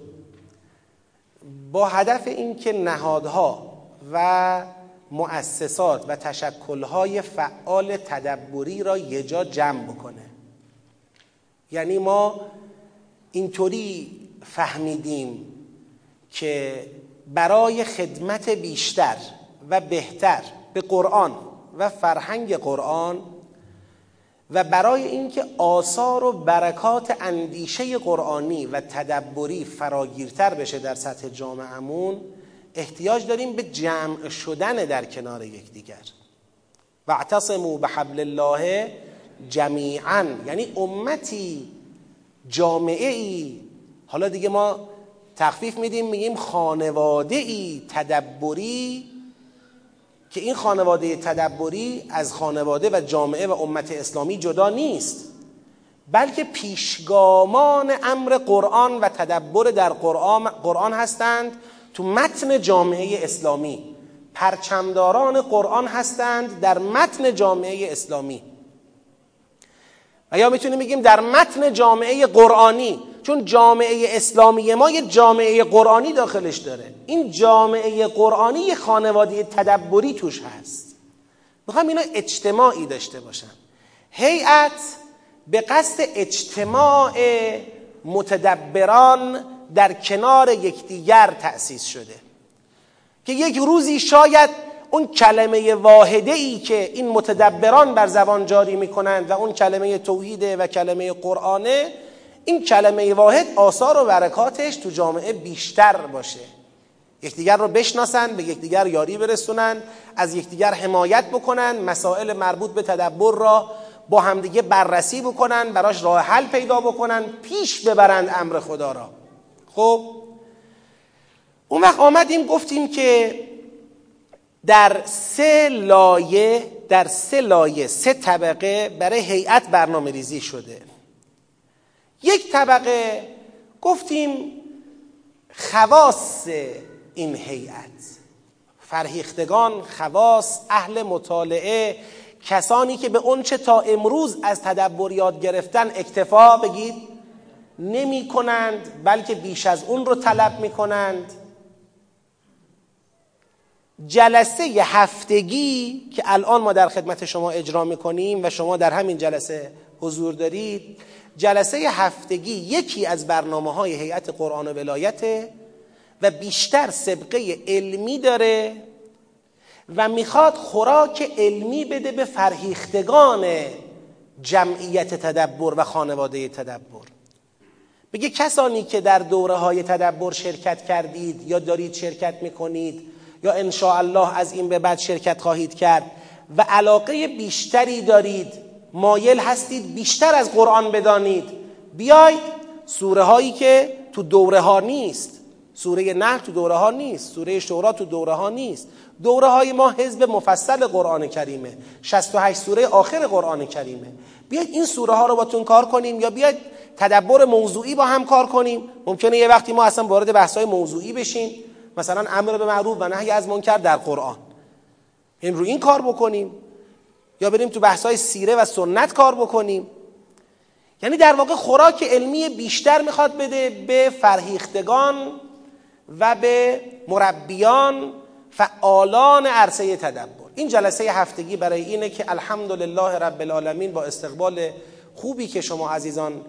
با هدف اینکه نهادها و مؤسسات و تشکلهای فعال تدبری را یه جا جمع بکنه. یعنی ما اینطوری فهمیدیم که برای خدمت بیشتر و بهتر به قرآن و فرهنگ قرآن و برای اینکه آثار و برکات اندیشه قرآنی و تدبری فراگیرتر بشه در سطح جامعهمون احتیاج داریم به جمع شدن در کنار یکدیگر. واعتصموا بحبل الله جمیعا. یعنی امتی جامعه ای حالا دیگه ما تخفیف میدیم میگیم خانواده ای تدبری. که این خانواده تدبری از خانواده و جامعه و امت اسلامی جدا نیست بلکه پیشگامان امر قرآن و تدبر در قرآن, قرآن هستند. تو متن جامعه اسلامی. پرچمداران قرآن هستند در متن جامعه اسلامی. و یا می‌تونیم بگیم در متن جامعه قرآنی چون جامعه اسلامی ما یه جامعه قرآنی داخلش داره. این جامعه قرآنی یه خانواده تدبری توش هست. می‌خوام اینا اجتماعی داشته باشن هیئت به قصد اجتماع متدبران در کنار یکدیگر تأسیس شده. که یک روزی شاید اون کلمه واحده ای که این متدبران بر زبان جاری می‌کنند و اون کلمه توحیده و کلمه قرآنه این کلمه واحد آثار و برکاتش تو جامعه بیشتر باشه. یکدیگر رو بشناسن به یکدیگر یاری برسونن از یکدیگر حمایت بکنن مسائل مربوط به تدبر را با همدیگه بررسی بکنن براش راه حل پیدا بکنن پیش ببرند امر خدا را. خب اون وقت آمدیم گفتیم که در سه لایه در سه لایه سه طبقه برای هیئت برنامه ریزی شده. یک طبقه گفتیم خواص این هیئت. فرهیختگان خواص اهل مطالعه کسانی که به اونچه تا امروز از تدبر یاد گرفتن اکتفا بگید. نمی کنند بلکه بیش از اون رو طلب می کنند. جلسه هفتگی که الان ما در خدمت شما اجرا می‌کنیم و شما در همین جلسه حضور دارید جلسه هفتگی یکی از برنامه های هیئت قرآن و ولایت و بیشتر سبقه علمی داره و می‌خواد خوراک علمی بده به فرهیختگان جمعیت تدبر و خانواده تدبر. بگه کسانی که در دوره های تدبر شرکت کردید یا دارید شرکت می‌کنید یا ان الله از این به بعد شرکت خواهید کرد و علاقه بیشتری دارید مایل هستید بیشتر از قرآن بدانید بیاید سوره هایی که تو دوره ها نیست سوره نه تو دوره ها نیست سوره شورا تو دوره ها نیست. دوره های ما حزب مفصل قرآن کریمه 68 سوره آخر قرآن کریمه. بیاید این سوره ها رو باتون کار کنیم یا بیاید تدبر موضوعی با هم کار کنیم. ممکنه یه وقتی ما اصلا وارد بحث های موضوعی بشیم. مثلا امر به معروف و نهی از منکر در قرآن. این رو این کار بکنیم. یا بریم تو بحث‌های سیره و سنت کار بکنیم. یعنی در واقع خوراک علمی بیشتر می‌خواد بده به فرهیختگان و به مربیان فعالان عرصه تدبر. این جلسه هفتگی برای اینه که الحمدلله رب العالمین با استقبال خوبی که شما عزیزان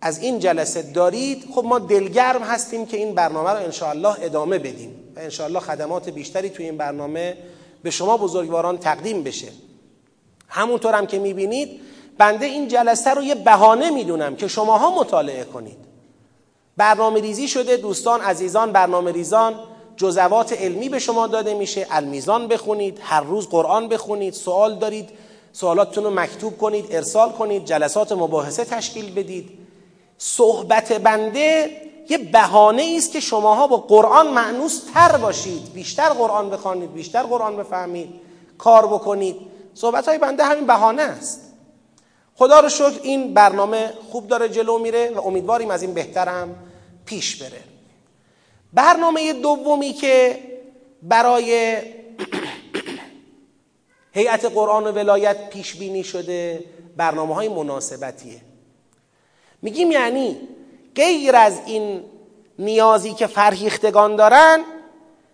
از این جلسه دارید خب ما دلگرم هستیم که این برنامه رو انشاءالله ادامه بدیم و انشاءالله خدمات بیشتری توی این برنامه به شما بزرگواران تقدیم بشه. همونطور هم که می‌بینید بنده این جلسه رو یه بهانه می‌دونم که شماها مطالعه کنید. برنامه ریزی شده دوستان عزیزان برنامه ریزان جزوات علمی به شما داده میشه المیزان بخونید هر روز قرآن بخونید سوال دارید سوالاتتون رو مکتوب کنید ارسال کنید جلسات مباحثه تشکیل بدید. صحبت بنده یه بهانه است که شماها با قرآن معنوس تر باشید. بیشتر قرآن بخوانید بیشتر قرآن بفهمید کار بکنید. صحبت های بنده همین بهانه است. خدا رو شکر این برنامه خوب داره جلو میره و امیدواریم از این بهترم پیش بره. برنامه دومی که برای هیئت قرآن و ولایت پیش بینی شده برنامه های مناسبتیه. میگیم یعنی غیر از این نیازی که فرهیختگان دارن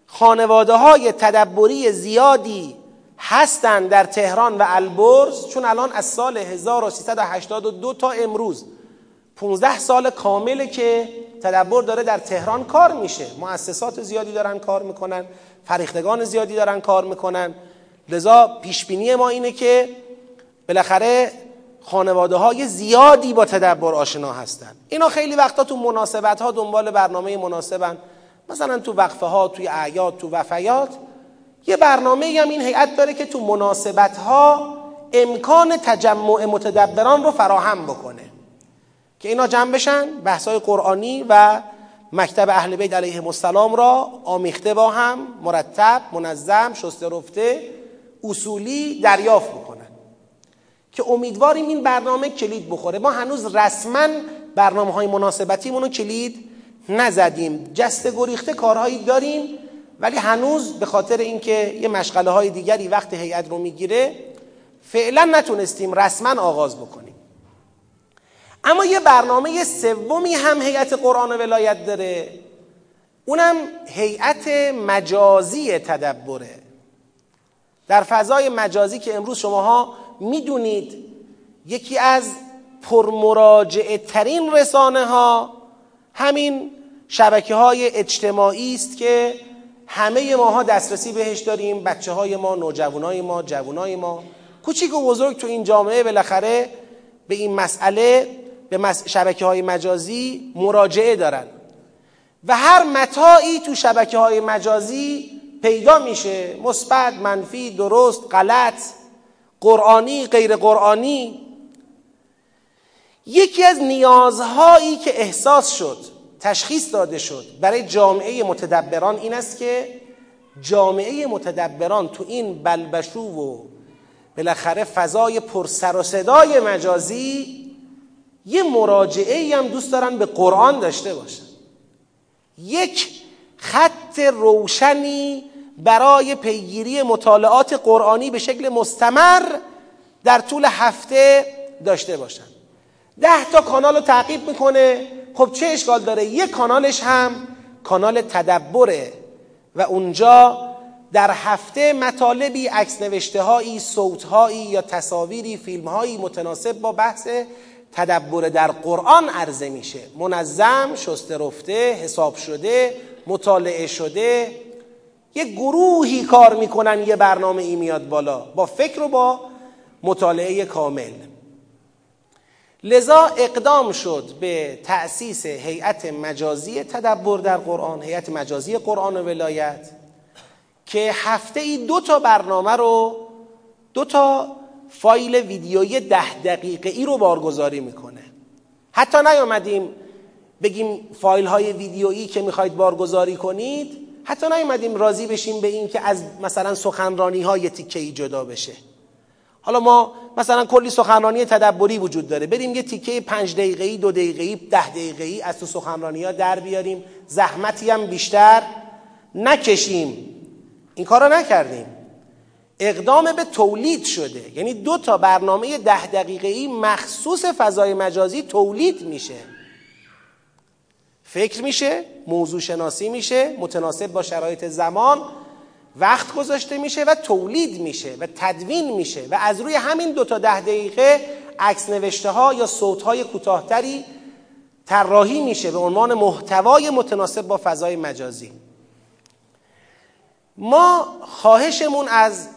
خانواده های تدبری زیادی هستند در تهران و البرز. چون الان از سال 1382 تا امروز 15 سال کامله که تدبر داره در تهران کار میشه. مؤسسات زیادی دارن کار می‌کنن فریختگان زیادی دارن کار می‌کنن. لذا پیشبینی ما اینه که بالاخره خانواده های زیادی با تدبر آشنا هستند اینا خیلی وقتا تو مناسبت ها دنبال برنامه مناسبن. مثلا تو وقفه ها توی اعیاد تو وفیات. یه برنامه هم این هیئت داره که تو مناسبت ها امکان تجمع متدبران رو فراهم بکنه. که اینا جمع بشن بحثای قرآنی و مکتب اهل بیت علیهم السلام را آمیخته با هم مرتب منظم شسته رفته اصولی دریافت بکنن. که امیدواریم این برنامه کلید بخوره. ما هنوز رسما برنامه های مناسبتیمون رو کلید نزدیم. جسته گریخته کارهایی داریم ولی هنوز به خاطر اینکه یه مشغله های دیگری وقت هیئت رو می‌گیره فعلا نتونستیم رسما آغاز بکنیم. اما یه برنامه سومی هم هیئت قرآن و ولایت داره. اونم هیئت مجازی تدبره. در فضای مجازی که امروز شماها می‌دونید یکی از پرمراجعه ترین رسانه ها همین شبکه های اجتماعی است که همه ماها دسترسی بهش داریم بچه های ما نوجوان های ما جوان های ما. کوچیک و بزرگ تو این جامعه بالاخره به این مسئله به شبکه های مجازی مراجعه دارن. و هر متاعی تو شبکه های مجازی پیدا میشه. مثبت منفی درست غلط. قرآنی غیر قرآنی. یکی از نیازهایی که احساس شد تشخیص داده شد برای جامعه متدبران این است که جامعه متدبران تو این بلبشو و بالاخره فضای پرسر و صدای مجازی یه مراجعه ای هم دوست دارن به قرآن داشته باشن. یک خط روشنی برای پیگیری مطالعات قرآنی به شکل مستمر در طول هفته داشته باشن. ده تا کانال رو تعقیب می‌کنه. خب چه اشکال داره؟ یک کانالش هم کانال تدبره و اونجا در هفته مطالبی عکس نوشته هایی صوت هایی یا تصاویری فیلم هایی متناسب با بحث تدبر در قرآن عرضه میشه. منظم شسته رفته حساب شده مطالعه شده یه گروهی کار می‌کنن یه برنامه ای میاد بالا با فکر و با مطالعه کامل. لذا اقدام شد به تأسیس هیئت مجازی تدبر در قرآن هیئت مجازی قرآن و ولایت که هفته ای دو تا برنامه رو دو تا فایل ویدیویی ده دقیقه ای رو بارگذاری می‌کنه. حتی نیومدیم بگیم فایل های ویدیویی که می‌خواید بارگذاری کنید حتی نیومدیم راضی بشیم به این که از مثلا سخنرانی های تیکه ای جدا بشه. حالا ما مثلا کلی سخنرانی تدبری وجود داره. بریم یه تیکه پنج دقیقه ای دو دقیقه ای ده دقیقه ای از تو سخنرانی ها در بیاریم. زحمتی هم بیشتر نکشیم. این کار نکردیم. اقدام به تولید شده. یعنی دو تا برنامه ده دقیقه ای مخصوص فضای مجازی تولید میشه. فکر میشه موضوع شناسی میشه متناسب با شرایط زمان وقت گذاشته میشه و تولید میشه و تدوین میشه و از روی همین دو تا ده دقیقه عکس نوشته ها یا صوت های کوتاهتری طراحی میشه به عنوان محتوای متناسب با فضای مجازی. ما خواهشمون از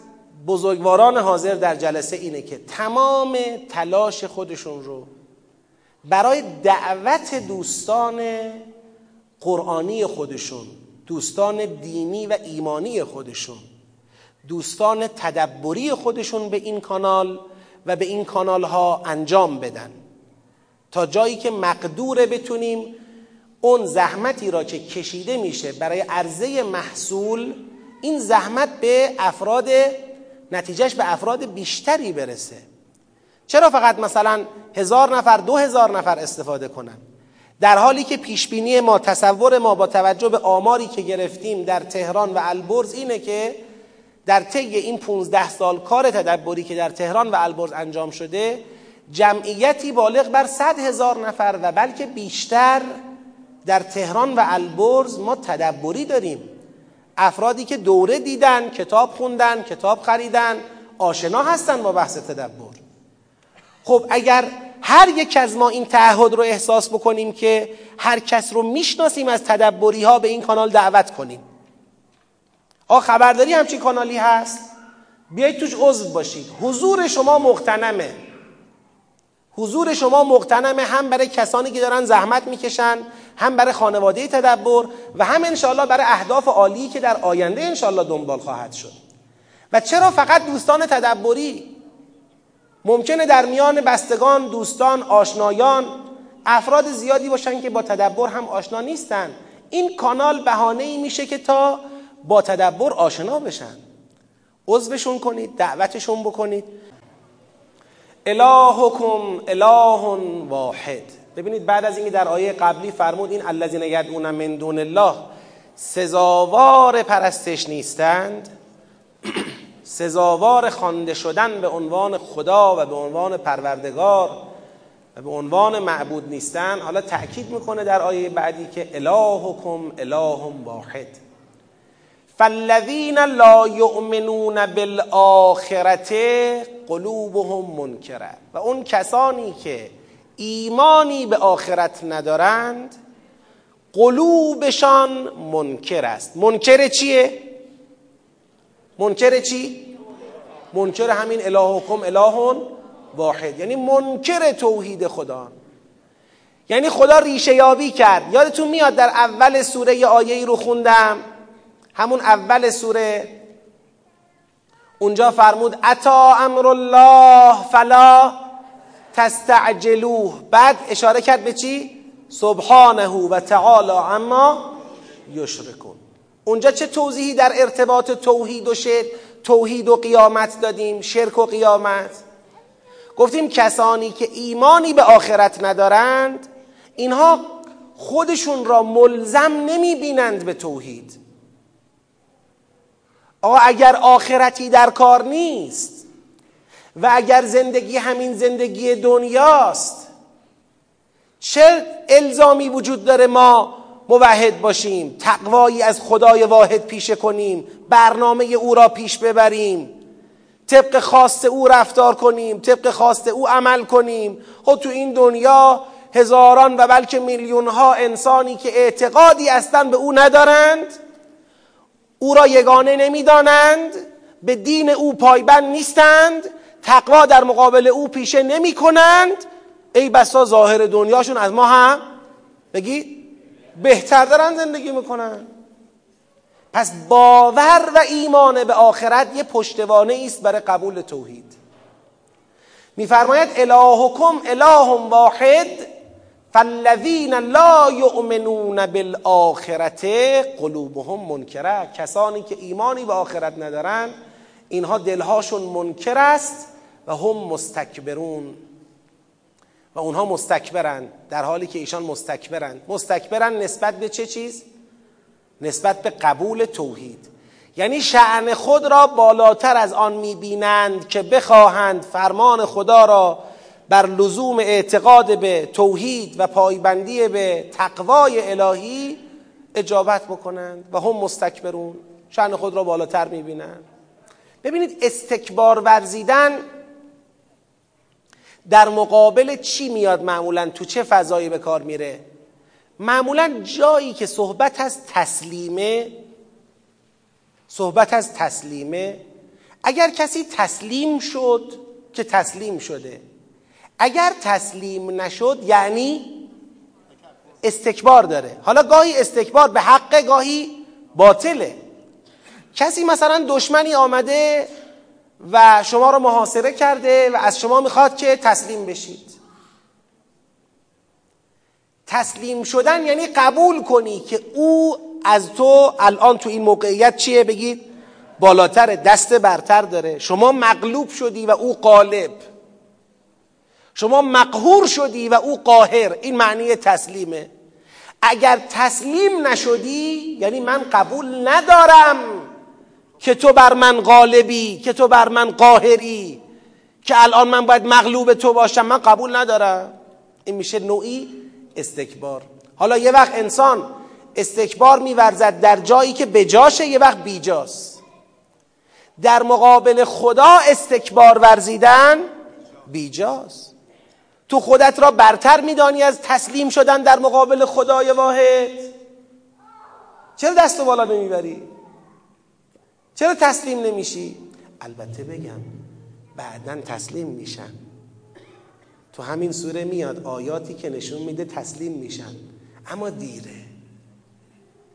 بزرگواران حاضر در جلسه اینه که تمام تلاش خودشون رو برای دعوت دوستان قرآنی خودشون دوستان دینی و ایمانی خودشون دوستان تدبری خودشون به این کانال و به این کانال ها انجام بدن. تا جایی که مقدور بتونیم اون زحمتی را که کشیده میشه برای عرضه محصول این زحمت به افراد نتیجهش به افراد بیشتری برسه. چرا فقط مثلا هزار نفر دو هزار نفر استفاده کنن؟ در حالی که پیشبینی ما تصور ما با توجه به آماری که گرفتیم در تهران و البرز اینه که در طی این 15 سال کار تدبری که در تهران و البرز انجام شده جمعیتی بالغ بر صد هزار نفر و بلکه بیشتر در تهران و البرز ما تدبری داریم. افرادی که دوره دیدن کتاب خوندن کتاب خریدن آشنا هستن با بحث تدبر. خب اگر هر یک از ما این تعهد رو احساس بکنیم که هر کس رو می‌شناسیم از تدبری ها به این کانال دعوت کنیم. آ خبرداری همچین کانالی هست؟ بیایید توش عضو باشید. حضور شما مختنمه حضور شما مقتنمه هم برای کسانی که دارن زحمت می‌کشن هم برای خانواده تدبر و هم انشالله برای اهداف عالی که در آینده انشالله دنبال خواهد شد. و چرا فقط دوستان تدبری؟ ممکنه در میان بستگان دوستان آشنایان افراد زیادی باشن که با تدبر هم آشنا نیستن. این کانال بهانه ای میشه که تا با تدبر آشنا بشن. عضوشون کنید دعوتشون بکنید. الهکم اله واحد. ببینید بعد از اینکه در آیه قبلی فرمود این الذین یدعون من دون الله سزاوار پرستش نیستند. سزاوار خوانده شدن به عنوان خدا و به عنوان پروردگار و به عنوان معبود نیستن حالا تأکید می‌کنه در آیه بعدی که الهکم اله واحد. فالذین لا یؤمنون بالآخرت قلوبهم منکره. و اون کسانی که ایمانی به آخرت ندارند قلوبشان منکر است. منکر چیه؟ منکر چی؟ منکر همین اله واحد. یعنی منکر توحید خدا. یعنی خدا ریشه یابی کرد. یادتون میاد در اول سوره یه آیه ای رو خوندم؟ همون اول سوره. اونجا فرمود اتا امر الله فلا تستعجلوه. بعد اشاره کرد به چی؟ سبحانه و تعالی اما یشرکون. اونجا چه توضیحی در ارتباط توحید و شرک؟ توحید و قیامت دادیم شرک و قیامت. گفتیم کسانی که ایمانی به آخرت ندارند اینها خودشون را ملزم نمی بینند به توحید. آقا اگر آخرتی در کار نیست و اگر زندگی همین زندگی دنیاست چه الزامی وجود داره ما موحد باشیم تقوایی از خدای واحد پیشه کنیم برنامه او را پیش ببریم طبق خواست او رفتار کنیم طبق خواست او عمل کنیم. خب تو این دنیا هزاران و بلکه میلیون ها انسانی که اعتقادی اصلا به او ندارند او را یگانه نمی‌دانند به دین او پایبند نیستند تقوا در مقابل او پیشه نمی کنند ای بسا ظاهر دنیاشون از ما هم؟ بگید. بهتر دارن زندگی می‌کنن. پس باور و ایمان به آخرت یه پشتوانه است برای قبول توحید. میفرماید الهکم اله واحد فالذین لا یؤمنون بالآخرت قلوبهم منکره. کسانی که ایمانی به آخرت ندارن اینها دلهاشون منکر است و هم مستکبرون. و اونها مستکبرن در حالی که ایشان مستکبرن. مستکبرن نسبت به چه چیز؟ نسبت به قبول توحید. یعنی شعن خود را بالاتر از آن می‌بینند که بخواهند فرمان خدا را بر لزوم اعتقاد به توحید و پایبندی به تقوای الهی اجابت بکنند و هم مستکبرون شعن خود را بالاتر می‌بینند. ببینید استکبار ورزیدن در مقابل چی میاد معمولا؟ تو چه فضایی به کار میره؟ معمولا جایی که صحبت از تسلیمه صحبت از تسلیمه اگر کسی تسلیم شد که تسلیم شده. اگر تسلیم نشد یعنی استکبار داره. حالا گاهی استکبار به حق گاهی باطله. کسی مثلا دشمنی آمده و شما رو محاصره کرده و از شما می‌خواد که تسلیم بشید. تسلیم شدن یعنی قبول کنی که او از تو الان تو این موقعیت چیه؟ بگید بالاتر دست برتر داره. شما مغلوب شدی و او غالب. شما مقهور شدی و او قاهر. این معنی تسلیمه. اگر تسلیم نشدی یعنی من قبول ندارم. که تو بر من غالبی که تو بر من قاهری که الان من باید مغلوب تو باشم من قبول ندارم. این میشه نوعی استکبار. حالا یه وقت انسان استکبار میورزد در جایی که بجاشه یه وقت بیجاست در مقابل خدا استکبار ورزیدن بیجاست تو خودت را برتر میدانی از تسلیم شدن در مقابل خدای واحد. چرا دست بالا نمی‌بری؟ چرا تسلیم نمیشی؟ البته بگم بعدا تسلیم میشن. تو همین سوره میاد آیاتی که نشون میده تسلیم میشن. اما دیره.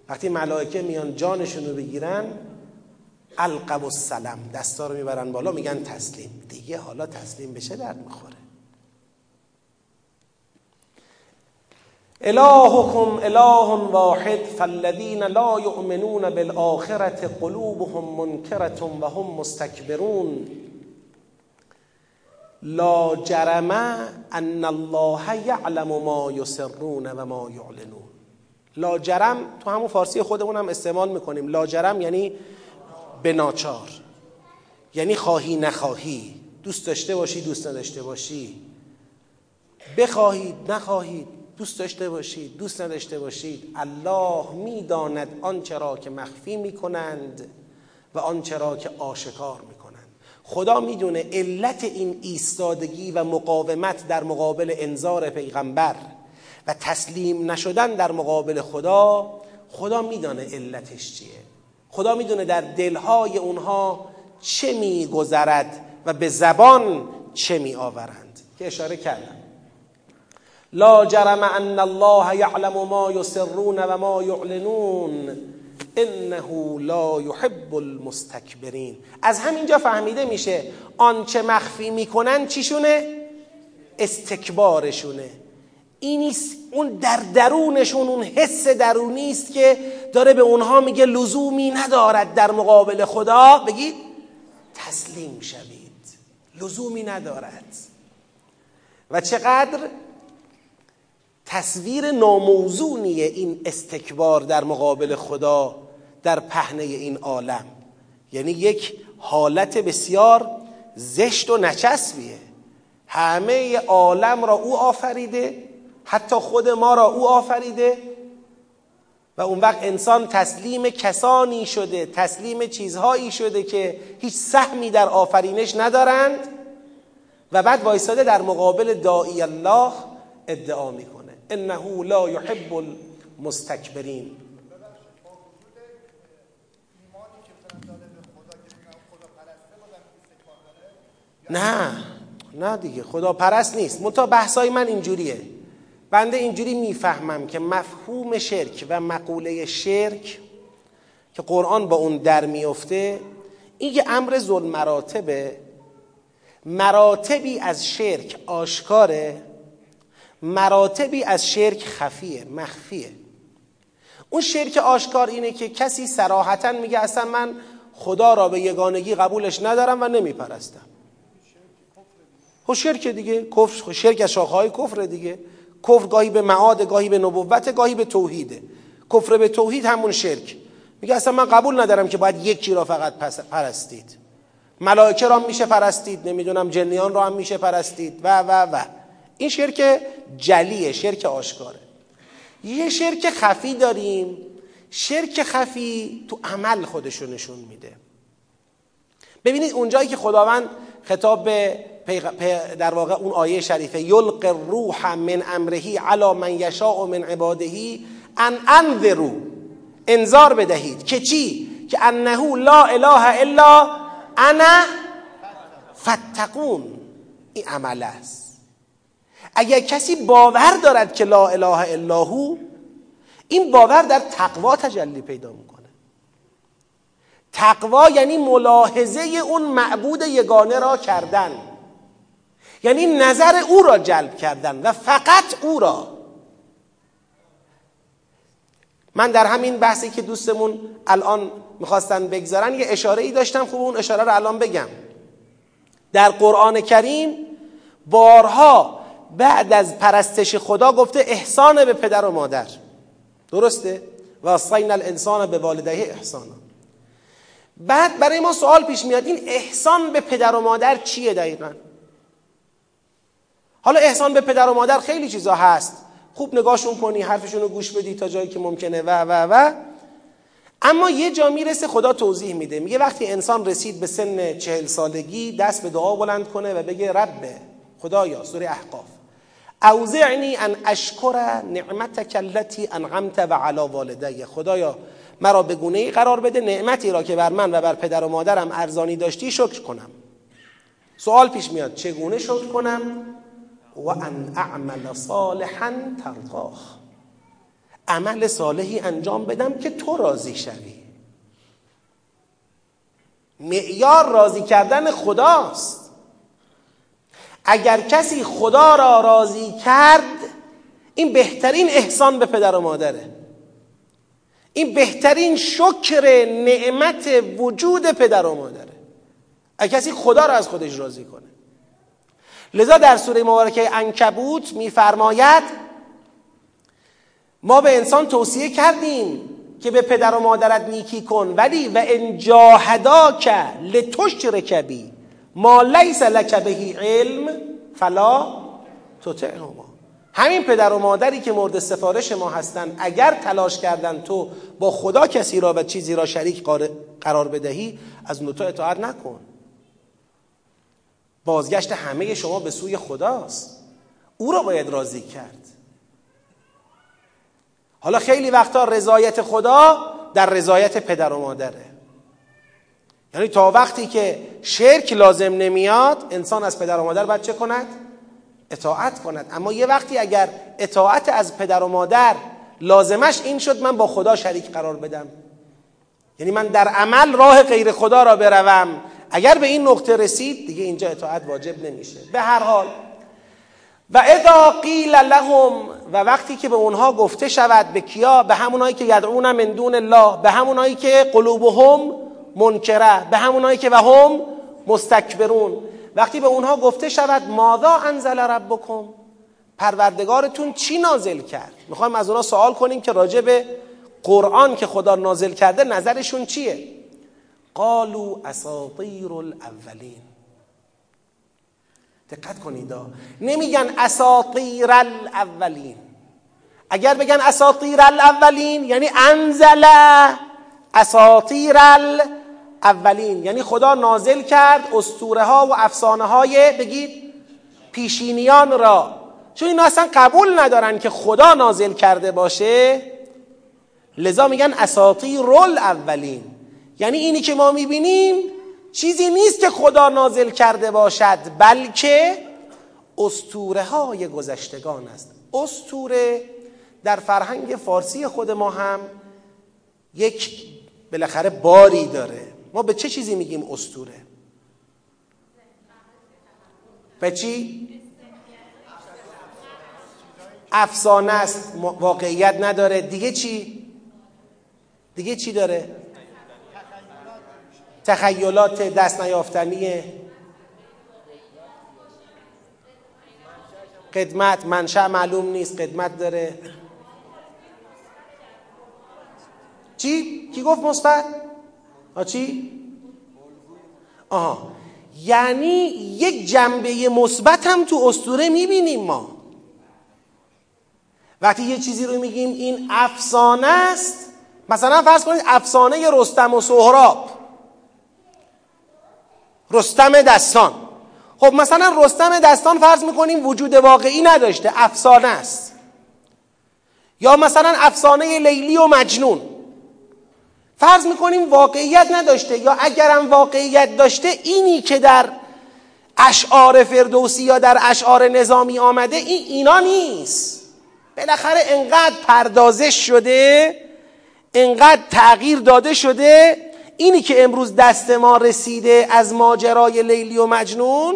وقتی ملائکه میان جانشون رو بگیرن القب السلام دستا رو می‌برن بالا میگن تسلیم. دیگه حالا تسلیم بشه درد می‌خوره؟ الهكم اله واحد فالذین لا یؤمنون بالآخرة قلوبهم منکرة و هم مستکبرون لا جرم ان الله یعلم ما یسرون و ما یعلنون لا جرم تو همون فارسی خودمون هم استعمال می‌کنیم. لا جرم یعنی به ناچار. یعنی خواهی نخواهی. دوست داشته باشی دوست نداشته باشی. بخواهید نخواهید. دوست داشته باشید دوست نداشته باشید الله می‌داند آنچه را که مخفی می‌کنند و آنچه را که آشکار می‌کنند. خدا می‌دونه علت این ایستادگی و مقاومت در مقابل انظار پیغمبر و تسلیم نشدن در مقابل خدا خدا میدانه علتش چیه. خدا می‌دونه در دلهای اونها چه میگذرد و به زبان چه میآورند. که اشاره کردم. لا جرم ان الله یعلم ما یسرون و ما یعلنون انه لا یحب المستکبرین از همینجا فهمیده میشه آنچه مخفی می‌کنن چیشونه؟ استکبارشونه. این اون در درونشون اون حس درونی است که داره به اونها میگه لزومی ندارد در مقابل خدا. بگید تسلیم شوید. لزومی ندارد. و چقدر؟ تصویر ناموزونی این استکبار در مقابل خدا در پهنه این عالم. یعنی یک حالت بسیار زشت و نچسبیه. همه عالم را او آفریده حتی خود ما را او آفریده و اون وقت انسان تسلیم کسانی شده تسلیم چیزهایی شده که هیچ سهمی در آفرینش ندارند و بعد وایساده در مقابل داعی الله ادعا می‌کنه. انه لا یحب المستکبرین نه نه دیگه خدا پرست نیست متا بحثای من اینجوریه. بنده اینجوری می‌فهمم که مفهوم شرک و مقوله شرک که قرآن با اون در میفته این یه امر ظلم مراتبه. مراتبی از شرک آشکاره. مراتبی از شرک خفیه مخفیه. اون شرک آشکار اینه که کسی سراحتا میگه اصلا من خدا را به یگانگی قبولش ندارم و نمیپرستم. خب شرک دیگه کفر شرک از شاخهای کفر دیگه. کفر گاهی به معاد گاهی به نبوت گاهی به توحیده. کفر به توحید همون شرک. میگه اصلا من قبول ندارم که باید یکی را فقط پرستید. ملائکه را میشه پرستید. نمی‌دونم جنیان را هم میشه پرستید. و و و. این شرک جلیه شرک آشکاره. یه شرک خفی داریم شرک خفی تو عمل خودشو نشون میده. ببینید اونجایی که خداوند خطاب به در واقع اون آیه شریفه یلق الروح من امرهی علی من یشاء من عبادهی ان انذرو انذار بدهید. که چی؟ که انه لا اله الا انا فتقون این عمل است. اگر کسی باور دارد که لا اله الا هو این باور در تقوا تجلی پیدا می‌کنه. تقوا یعنی ملاحظه اون معبود یگانه را کردن. یعنی نظر او را جلب کردن و فقط او را. من در همین بحثی که دوستمون الان می‌خواستن بگذارن یه اشاره ای داشتم. خوب اون اشاره رو الان بگم. در قرآن کریم بارها بعد از پرستش خدا گفته احسان به پدر و مادر. درسته؟ و صین الانسان به والده احسانا. بعد برای ما سوال پیش میاد این احسان به پدر و مادر چیه دقیقا؟ حالا احسان به پدر و مادر خیلی چیزا هست. خوب نگاهشون کنی حرفشون رو گوش بدی تا جایی که ممکنه. و و و. اما یه جا می‌رسه خدا توضیح میده. میگه وقتی انسان رسید به سن چهل سالگی دست به دعا بلند کنه و بگه رب خدایا سوره احقاف. اوزعنی ان اشکر نعمتک التي انعمت و علی والدی خدایا مرا به گونه ای قرار بده نعمتی را که بر من و بر پدر و مادرم ارزانی داشتی شکر کنم. سوال پیش میاد چگونه شکر کنم؟ و ان اعمل صالحا ترضاه عمل صالحی انجام بدم که تو راضی شوی. معیار راضی کردن خداست. اگر کسی خدا را راضی کرد این بهترین احسان به پدر و مادره. این بهترین شکر نعمت وجود پدر و مادره. اگر کسی خدا را از خودش راضی کنه. لذا در سوره مبارکه انکبوت میفرماید ما به انسان توصیه کردیم که به پدر و مادرت نیکی کن ولی و ان جاهداک لتشرک بی. ما لیس لک بهی علم فلا تطعهما همین پدر و مادری که مورد سفارش ما هستند اگر تلاش کردن تو با خدا کسی را و چیزی را شریک قرار بدهی از نوتا اطاعت نکن. بازگشت همه شما به سوی خداست. او را باید راضی کرد. حالا خیلی وقتا رضایت خدا در رضایت پدر و مادره. یعنی تا وقتی که شرک لازم نمیاد انسان از پدر و مادر باید چه کند؟ اطاعت کند. اما یه وقتی اگر اطاعت از پدر و مادر لازمش این شد من با خدا شریک قرار بدم. یعنی من در عمل راه غیر خدا را بروم. اگر به این نقطه رسید دیگه اینجا اطاعت واجب نمیشه. به هر حال و اذا قیل لهم و وقتی که به اونها گفته شود به کیا؟ به همونایی که یدعون من دون الله به همونایی که قلوبهم منکره. به همونایی که و هم مستکبرون. وقتی به اونها گفته شود ماذا انزل ربکم؟ پروردگارتون چی نازل کرد؟ می‌خوایم از اونها سوال کنیم که راجع به قرآن که خدا نازل کرده نظرشون چیه؟ قالوا اساطیر الاولین. دقت کنید نمیگن اساطیر الاولین. اگر بگن اساطیر الاولین یعنی انزل اساطیر الاولین یعنی خدا نازل کرد استوره ها و افسانه های بگید پیشینیان را. چون اینا اصلا قبول ندارن که خدا نازل کرده باشه لذا میگن اساطیر الاولین یعنی اینی که ما می‌بینیم چیزی نیست که خدا نازل کرده باشد بلکه استوره های گذشتگان است. استوره در فرهنگ فارسی خود ما هم یک بالاخره باری داره. ما به چه چیزی میگیم استوره به چی؟ افسانه است واقعیت نداره دیگه چی؟ دیگه چی داره؟ تخیلات دست نیافتنی قدمت منشأ معلوم نیست قدمت داره چی؟ کی گفت مثبت؟ آ چی؟ آها. یعنی یک جنبه مثبت هم تو استوره می‌بینیم ما. وقتی یه چیزی رو میگیم این افسانه است. مثلا فرض کنید افسانه رستم و سهراب. رستم دستان. خب مثلا رستم دستان فرض می‌کنیم وجود واقعی نداشته افسانه است. یا مثلا افسانه لیلی و مجنون. فرض می‌کنیم واقعیت نداشته یا اگرم واقعیت داشته اینی که در اشعار فردوسی یا در اشعار نظامی آمده این اینا نیست. بالاخره انقدر پردازش شده انقدر تغییر داده شده اینی که امروز دست ما رسیده از ماجرای لیلی و مجنون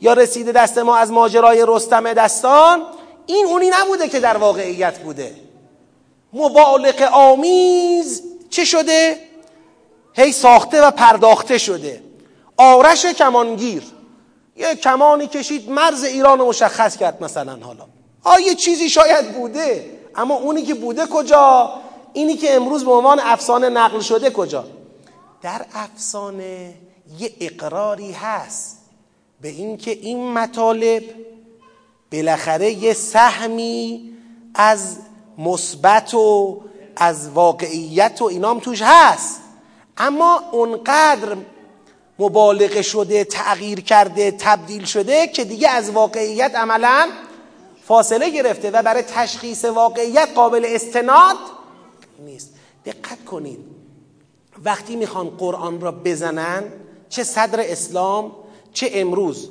یا رسیده دست ما از ماجرای رستم دستان این اونی نبوده که در واقعیت بوده. مبالغ آمیز چه شده؟ هی ساخته و پرداخته شده. آرش کمانگیر. یه کمانی کشید مرز ایران رو مشخص کرد مثلا حالا. آ چیزی شاید بوده اما اونی که بوده کجا؟ اینی که امروز به عنوان افسانه نقل شده کجا؟ در افسانه یه اقراری هست به اینکه این مطالب بالاخره یه سهمی از مثبت و از واقعیت و اینام توش هست. اما اونقدر مبالغه شده تغییر کرده تبدیل شده که دیگه از واقعیت عملا فاصله گرفته و برای تشخیص واقعیت قابل استناد نیست. دقت کنید. وقتی می‌خوان قرآن را بزنن چه صدر اسلام چه امروز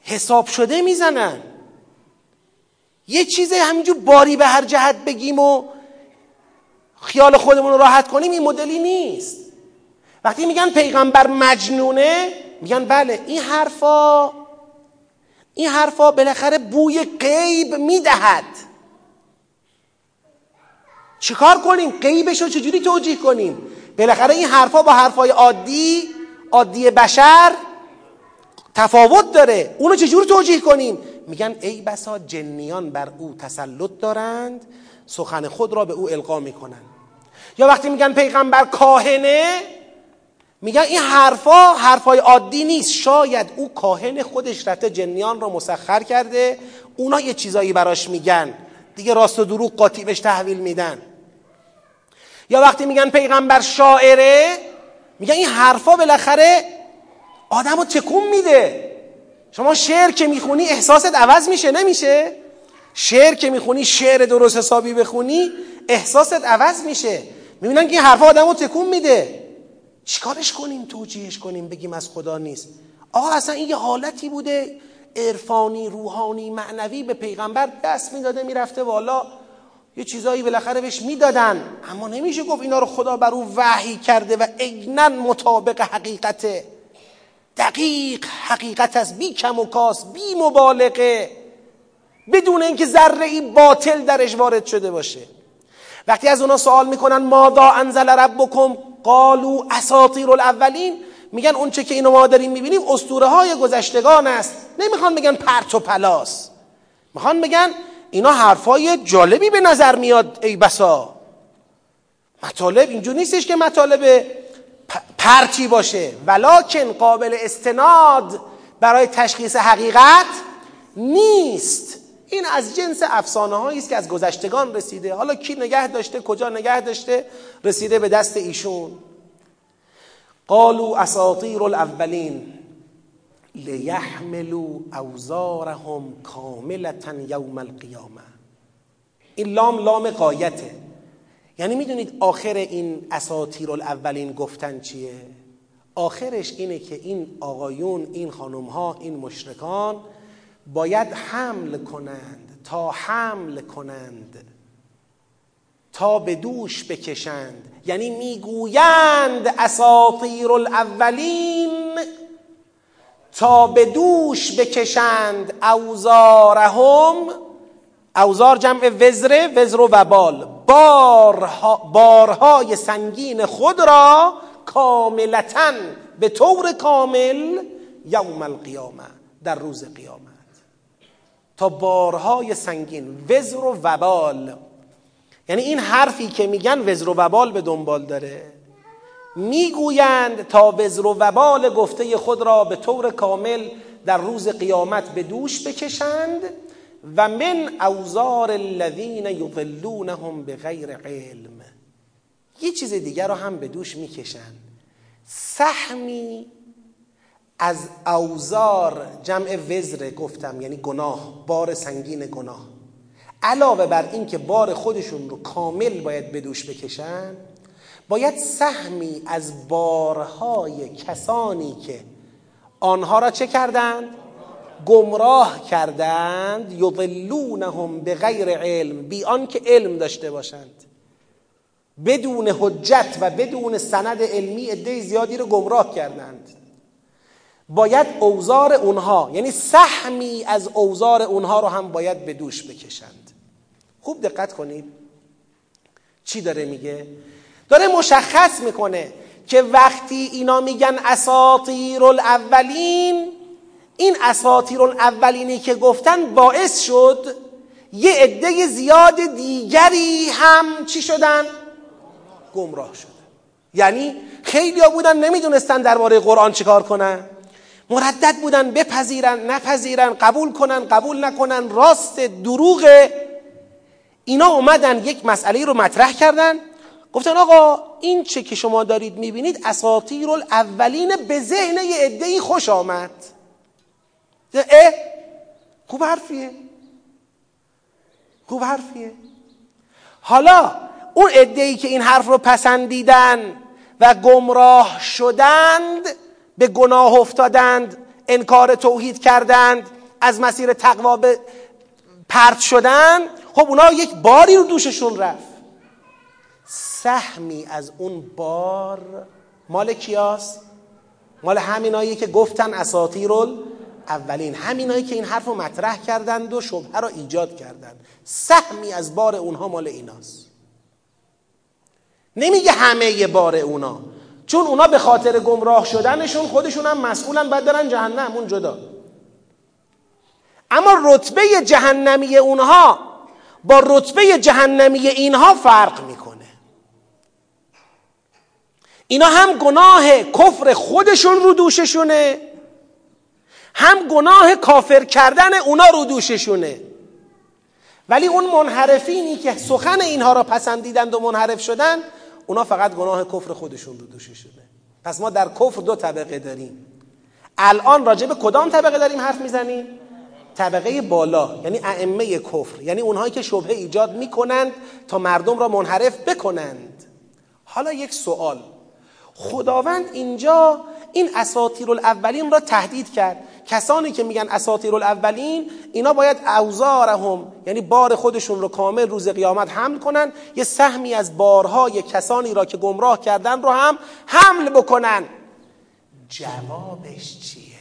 حساب شده می‌زنن. یه چیز همینجور باری به هر جهت بگیم و خیال خودمون رو راحت کنیم این مدلی نیست. وقتی میگن پیغمبر مجنونه میگن بله این حرفا این حرفا بالاخره بوی غیب می‌دهد. چیکار کنیم؟ غیبش رو چجوری توجیه کنیم؟ بالاخره این حرفا با حرفای عادی عادی بشر تفاوت داره. اونو چجوری توجیه کنیم؟ میگن ای بسا جنیان بر او تسلط دارند سخن خود را به او القا می‌کنن یا وقتی میگن پیغمبر کاهنه میگن این حرفا حرفای عادی نیست. شاید او کاهن خودش رفته جنیان را مسخر کرده اونا یه چیزایی براش میگن. دیگه راست و دروغ قاطی بهش تحویل میدن. یا وقتی میگن پیغمبر شاعره میگن این حرفا بالاخره آدم رو تکون میده. شما شعر که می‌خونی احساست عوض میشه نمیشه؟ شعر که می‌خونی شعر درست حسابی بخونی احساست عوض میشه. می‌بینن که این حرفا آدم رو تکون میده. چیکارش کنیم؟ توجیهش کنیم بگیم از خدا نیست. آقا اصلا این یه حالتی بوده. عرفانی روحانی معنوی به پیغمبر دست می‌داده می‌رفته والا یه چیزایی بالاخره بهش می‌دادن. اما نمیشه گفت اینا رو خدا بر او وحی کرده و عینا مطابق حقیقته. دقیق حقیقت است بی کم و کاس بی مبالغه. بدون اینکه ذره ای باطل درش وارد شده باشه. وقتی از اونا سوال می‌کنن ماذا انزل ربکم؟ قالو اساطیر الاولین. میگن اونچه که اینو ما داریم می‌بینیم اسطوره های گذشتگان است. نمی‌خوان بگن پرت و پلاس. می‌خوان بگن اینا حرفای جالبی به نظر میاد ای بسا. مطالب اینجور نیستش که مطالب پرتی باشه. ولکن قابل استناد برای تشخیص حقیقت نیست. این از جنس افسانه هایی است که از گذشتگان رسیده. حالا کی نگه داشته کجا نگه داشته رسیده به دست ایشون. قالوا اساطیر الاولین لیحملوا اوزارهم کاملتا یوم القیامه. این لام لام قایته یعنی می‌دونید آخر این اساطیر الاولین گفتن چیه؟ آخرش اینه که این آقایون این خانم ها این مشرکان باید حمل کنند تا حمل کنند تا به دوش بکشند. یعنی می‌گویند اساطیر الاولین تا به دوش بکشند اوزارهم. اوزار جمع وزره وزر و وبال. بارها بارهای سنگین خود را کاملتا به طور کامل یوم القیامه در روز قیامت. تا بارهای سنگین. وزر و وبال. یعنی این حرفی که میگن وزر و وبال به دنبال داره. می‌گویند تا وزر و وبال گفته خود را به طور کامل در روز قیامت به دوش بکشند و من اوزار الذین یضلونهم به علم. یه چیز دیگر رو هم به دوش می‌کشند. سهمی از اوزار جمع وزر گفتم یعنی گناه بار سنگین گناه. علاوه بر اینکه بار خودشون رو کامل باید به دوش بکشن باید سهمی از بارهای کسانی که آنها را چه کردند؟ گمراه کردند. یضلونهم به غیر علم بی آنکه علم داشته باشند. بدون حجت و بدون سند علمی عده زیادی رو گمراه کردند. باید اوزار اونها یعنی سهمی از اوزار اونها رو هم باید به دوش بکشند. خوب دقت کنید. چی داره میگه؟ داره مشخص می‌کنه که وقتی اینا میگن اساطیر الاولین این اساطیر الاولینی که گفتن باعث شد یه عده زیاد دیگری هم چی شدن؟ گمراه شدن. یعنی خیلی ها بودن نمی‌دونستن درباره قرآن چیکار کنن. مردد بودن بپذیرن نپذیرن قبول کنن قبول نکنن راست دروغ. اینا اومدن یک مسئله رو مطرح کردن. گفتن آقا این چه که شما دارید می‌بینید اساطیر الاولین به ذهن یه عده‌ای خوش آمد. اه خوب حرفیه. خوب حرفیه. حالا اون ای که این حرف رو پسندیدن و گمراه شدند به گناه افتادند انکار توحید کردند از مسیر تقوا به پرت شدن خب اونا یک باری رو دوششون رفت. سهمی از اون بار مال کیاست؟ مال همینایی که گفتن اساطیر اولین همینایی که این حرف رو مطرح کردند و شبهه را ایجاد کردند. سهمی از بار اونها مال ایناست. نمیگه همه بار اونا. چون اونا به خاطر گمراه شدنشون خودشون هم مسئولن باید برن جهنم اون جدا. اما رتبه جهنمی اونها با رتبه جهنمی اینها فرق می‌کنه. اینا هم گناه کفر خودشون رو دوششونه هم گناه کافر کردن اونا رو دوششونه. ولی اون منحرفینی که سخن اینها را پسندیدند و منحرف شدن اونا فقط گناه کفر خودشون رو دوششونه پس ما در کفر دو طبقه داریم. الان راجع به کدام طبقه داریم حرف می‌زنیم؟ طبقه بالا یعنی ائمه کفر یعنی اونهایی که شبهه ایجاد می‌کنند تا مردم را منحرف بکنند. حالا یک سوال. خداوند اینجا این اساطیر الاولین را تهدید کرد. کسانی که میگن اساطیر الاولین اینا باید اوزارهم یعنی بار خودشون رو کامل روز قیامت حمل کنن. یه سهمی از بارهای کسانی را که گمراه کردن رو هم حمل بکنن. جوابش چیه؟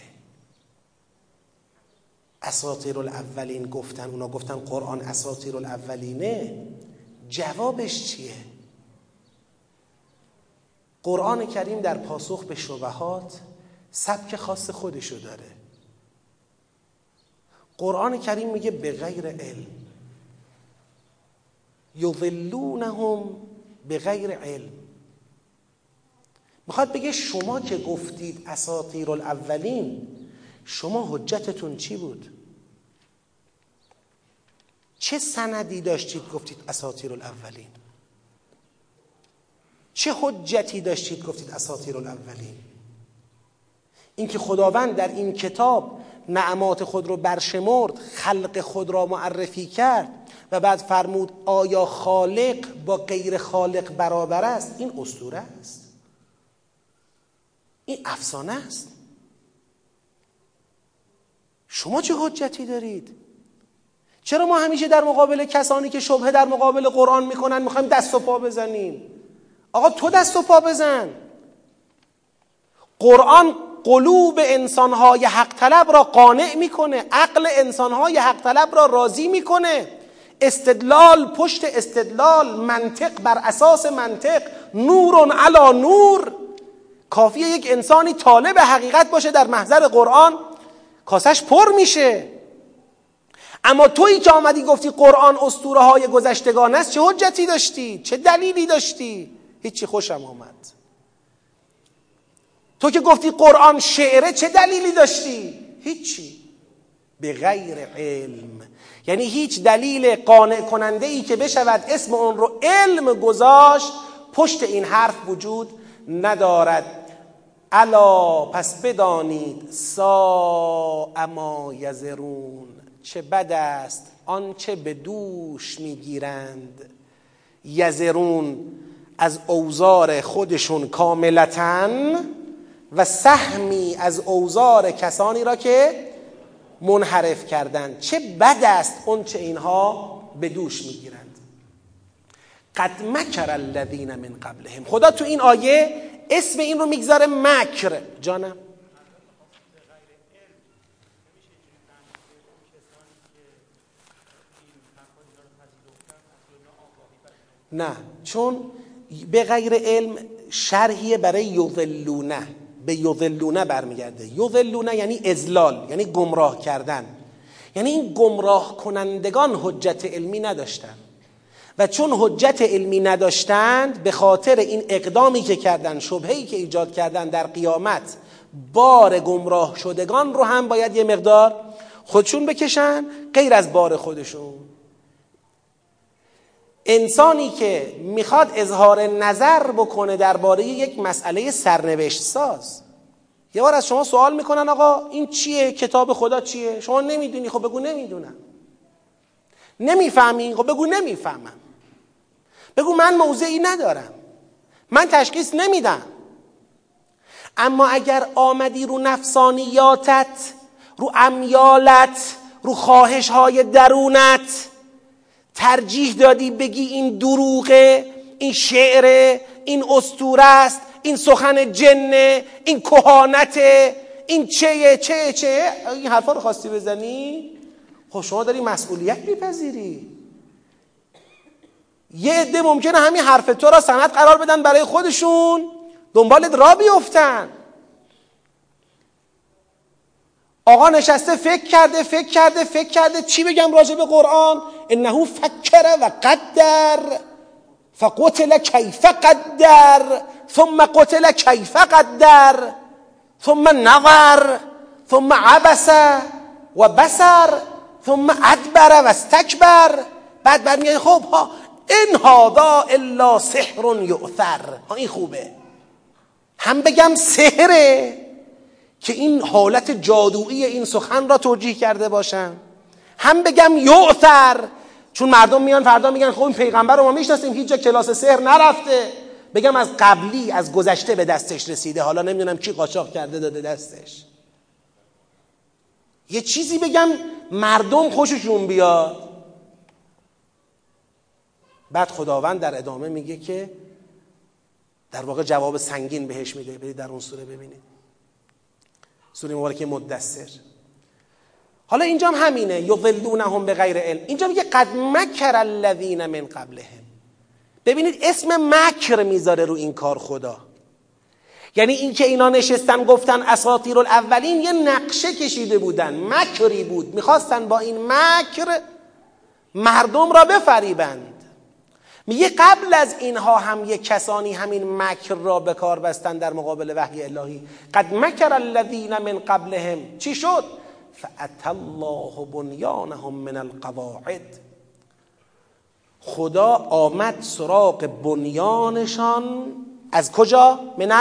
اساطیر الاولین گفتن اونا گفتن قرآن اساطیر الاولینه جوابش چیه؟ قرآن کریم در پاسخ به شبهات سبک خاص خودشو داره. قرآن کریم میگه به غیر علم. یضلونهم به غیر علم. می‌خواد بگه شما که گفتید اساطیر الاولین شما حجتتون چی بود؟ چه سندی داشتید گفتید اساطیر الاولین چه حجتی داشتید گفتید اساطیر الاولین اینکه خداوند در این کتاب نعمات خود رو برشمرد خلق خود را معرفی کرد و بعد فرمود آیا خالق با غیر خالق برابر است؟ این اسطوره است. این افسانه است. شما چه حجتی دارید؟ چرا ما همیشه در مقابل کسانی که شبهه در مقابل قرآن می‌کنن می‌خوایم دست و پا بزنیم؟ آقا تو دست و پا بزن. قرآن قلوب انسانهای حق طلب را قانع می‌کنه عقل انسانهای حق طلب را راضی می‌کنه. استدلال پشت استدلال منطق بر اساس منطق نور علا نور. کافیه یک انسانی طالب حقیقت باشه در محضر قرآن کاسش پر میشه. اما تویی که آمدی گفتی قرآن اسطوره های گذشتگان است چه حجتی داشتی؟ چه دلیلی داشتی؟ هیچی خوشم آمد. تو که گفتی قرآن شعره چه دلیلی داشتی؟ هیچی. به غیر علم. یعنی هیچ دلیل قانع کننده ای که بشود اسم اون رو علم گذاشت پشت این حرف وجود ندارد. الا پس بدانید سا اما یزرون چه بد است آنچه به دوش می‌گیرند. یزرون از اوزار خودشون کاملتا و سهمی از اوزار کسانی را که منحرف کردند. چه بد است اون چه اینها به دوش می‌گیرند. قد مکر الذین من قبلهم. خدا تو این آیه اسم این رو می‌گذاره مکر. جانم. نه چون به غیر علم شرحیه برای یضلونه. به یضلونه برمیگرده. یضلونه یعنی ازلال یعنی گمراه کردن. یعنی این گمراه کنندگان حجت علمی نداشتن. و چون حجت علمی نداشتند به خاطر این اقدامی که کردن شبهی که ایجاد کردن در قیامت بار گمراه شدگان رو هم باید یه مقدار خودشون بکشن غیر از بار خودشون. انسانی که می‌خواد اظهار نظر بکنه درباره یک مسئله سرنوشت ساز یه بار از شما سوال می‌کنن آقا این چیه؟ کتاب خدا چیه؟ شما نمی‌دونی؟ خب بگو نمی‌دونم. نمی‌فهمی؟ خب بگو نمی‌فهمم. بگو من موضعی ندارم. من تشخیص نمیدم. اما اگر آمدی رو نفسانیاتت رو امیالت رو خواهش های درونت ترجیح دادی بگی این دروغه این شعره این استوره است این سخن جنه این کهانته این چه چه چه این حرفا رو خواستی بزنی؟ خب شما داری مسئولیت میپذیری. یه عده ممکنه همین حرف تو را سند قرار بدن برای خودشون. دنبالت را بیفتن. آقا نشسته فکر کرده فکر کرده فکر کرده چی بگم راجع به قرآن؟ انه فکر و قدر. فقتل کیف قدر. ثم قتل کیف قدر. ثم نظر. ثم عبس و بسر. ثم ادبر و استکبر. بعد برمیگه خب ها این هادا الا سحر یؤثر. ها این خوبه. هم بگم سحره. که این حالت جادویی این سخن را توجیه کرده باشم هم بگم یؤثر چون مردم میان فردا میگن خب این پیغمبر رو ما می‌شناسیم هیچ جا کلاس سحر نرفته. بگم از قبلی از گذشته به دستش رسیده. حالا نمی‌دونم کی قاچاق کرده داده دستش. یه چیزی بگم مردم خوششون بیاد. بعد خداوند در ادامه میگه که در واقع جواب سنگین بهش میده. برید در اون سوره ببینید. سوره مبارکه مدثر. حالا اینجا هم همینه یضلونهم به غیر علم. اینجا میگه قد مکر الذین من قبلهم. ببینید اسم مکر می‌ذاره رو این کار خدا. یعنی اینکه اینا نشستن گفتن اساطیر الاولین یه نقشه کشیده بودن. مکری بود. می‌خواستن با این مکر مردم را بفریبند. میگه قبل از اینها هم یه کسانی همین مکر را به کار بستن در مقابل وحی الهی. قد مکر الذین من قبلهم. چی شد؟ فأت الله بنیانهم من القواعد. خدا آمد سراغ بنیانشان. از کجا؟ من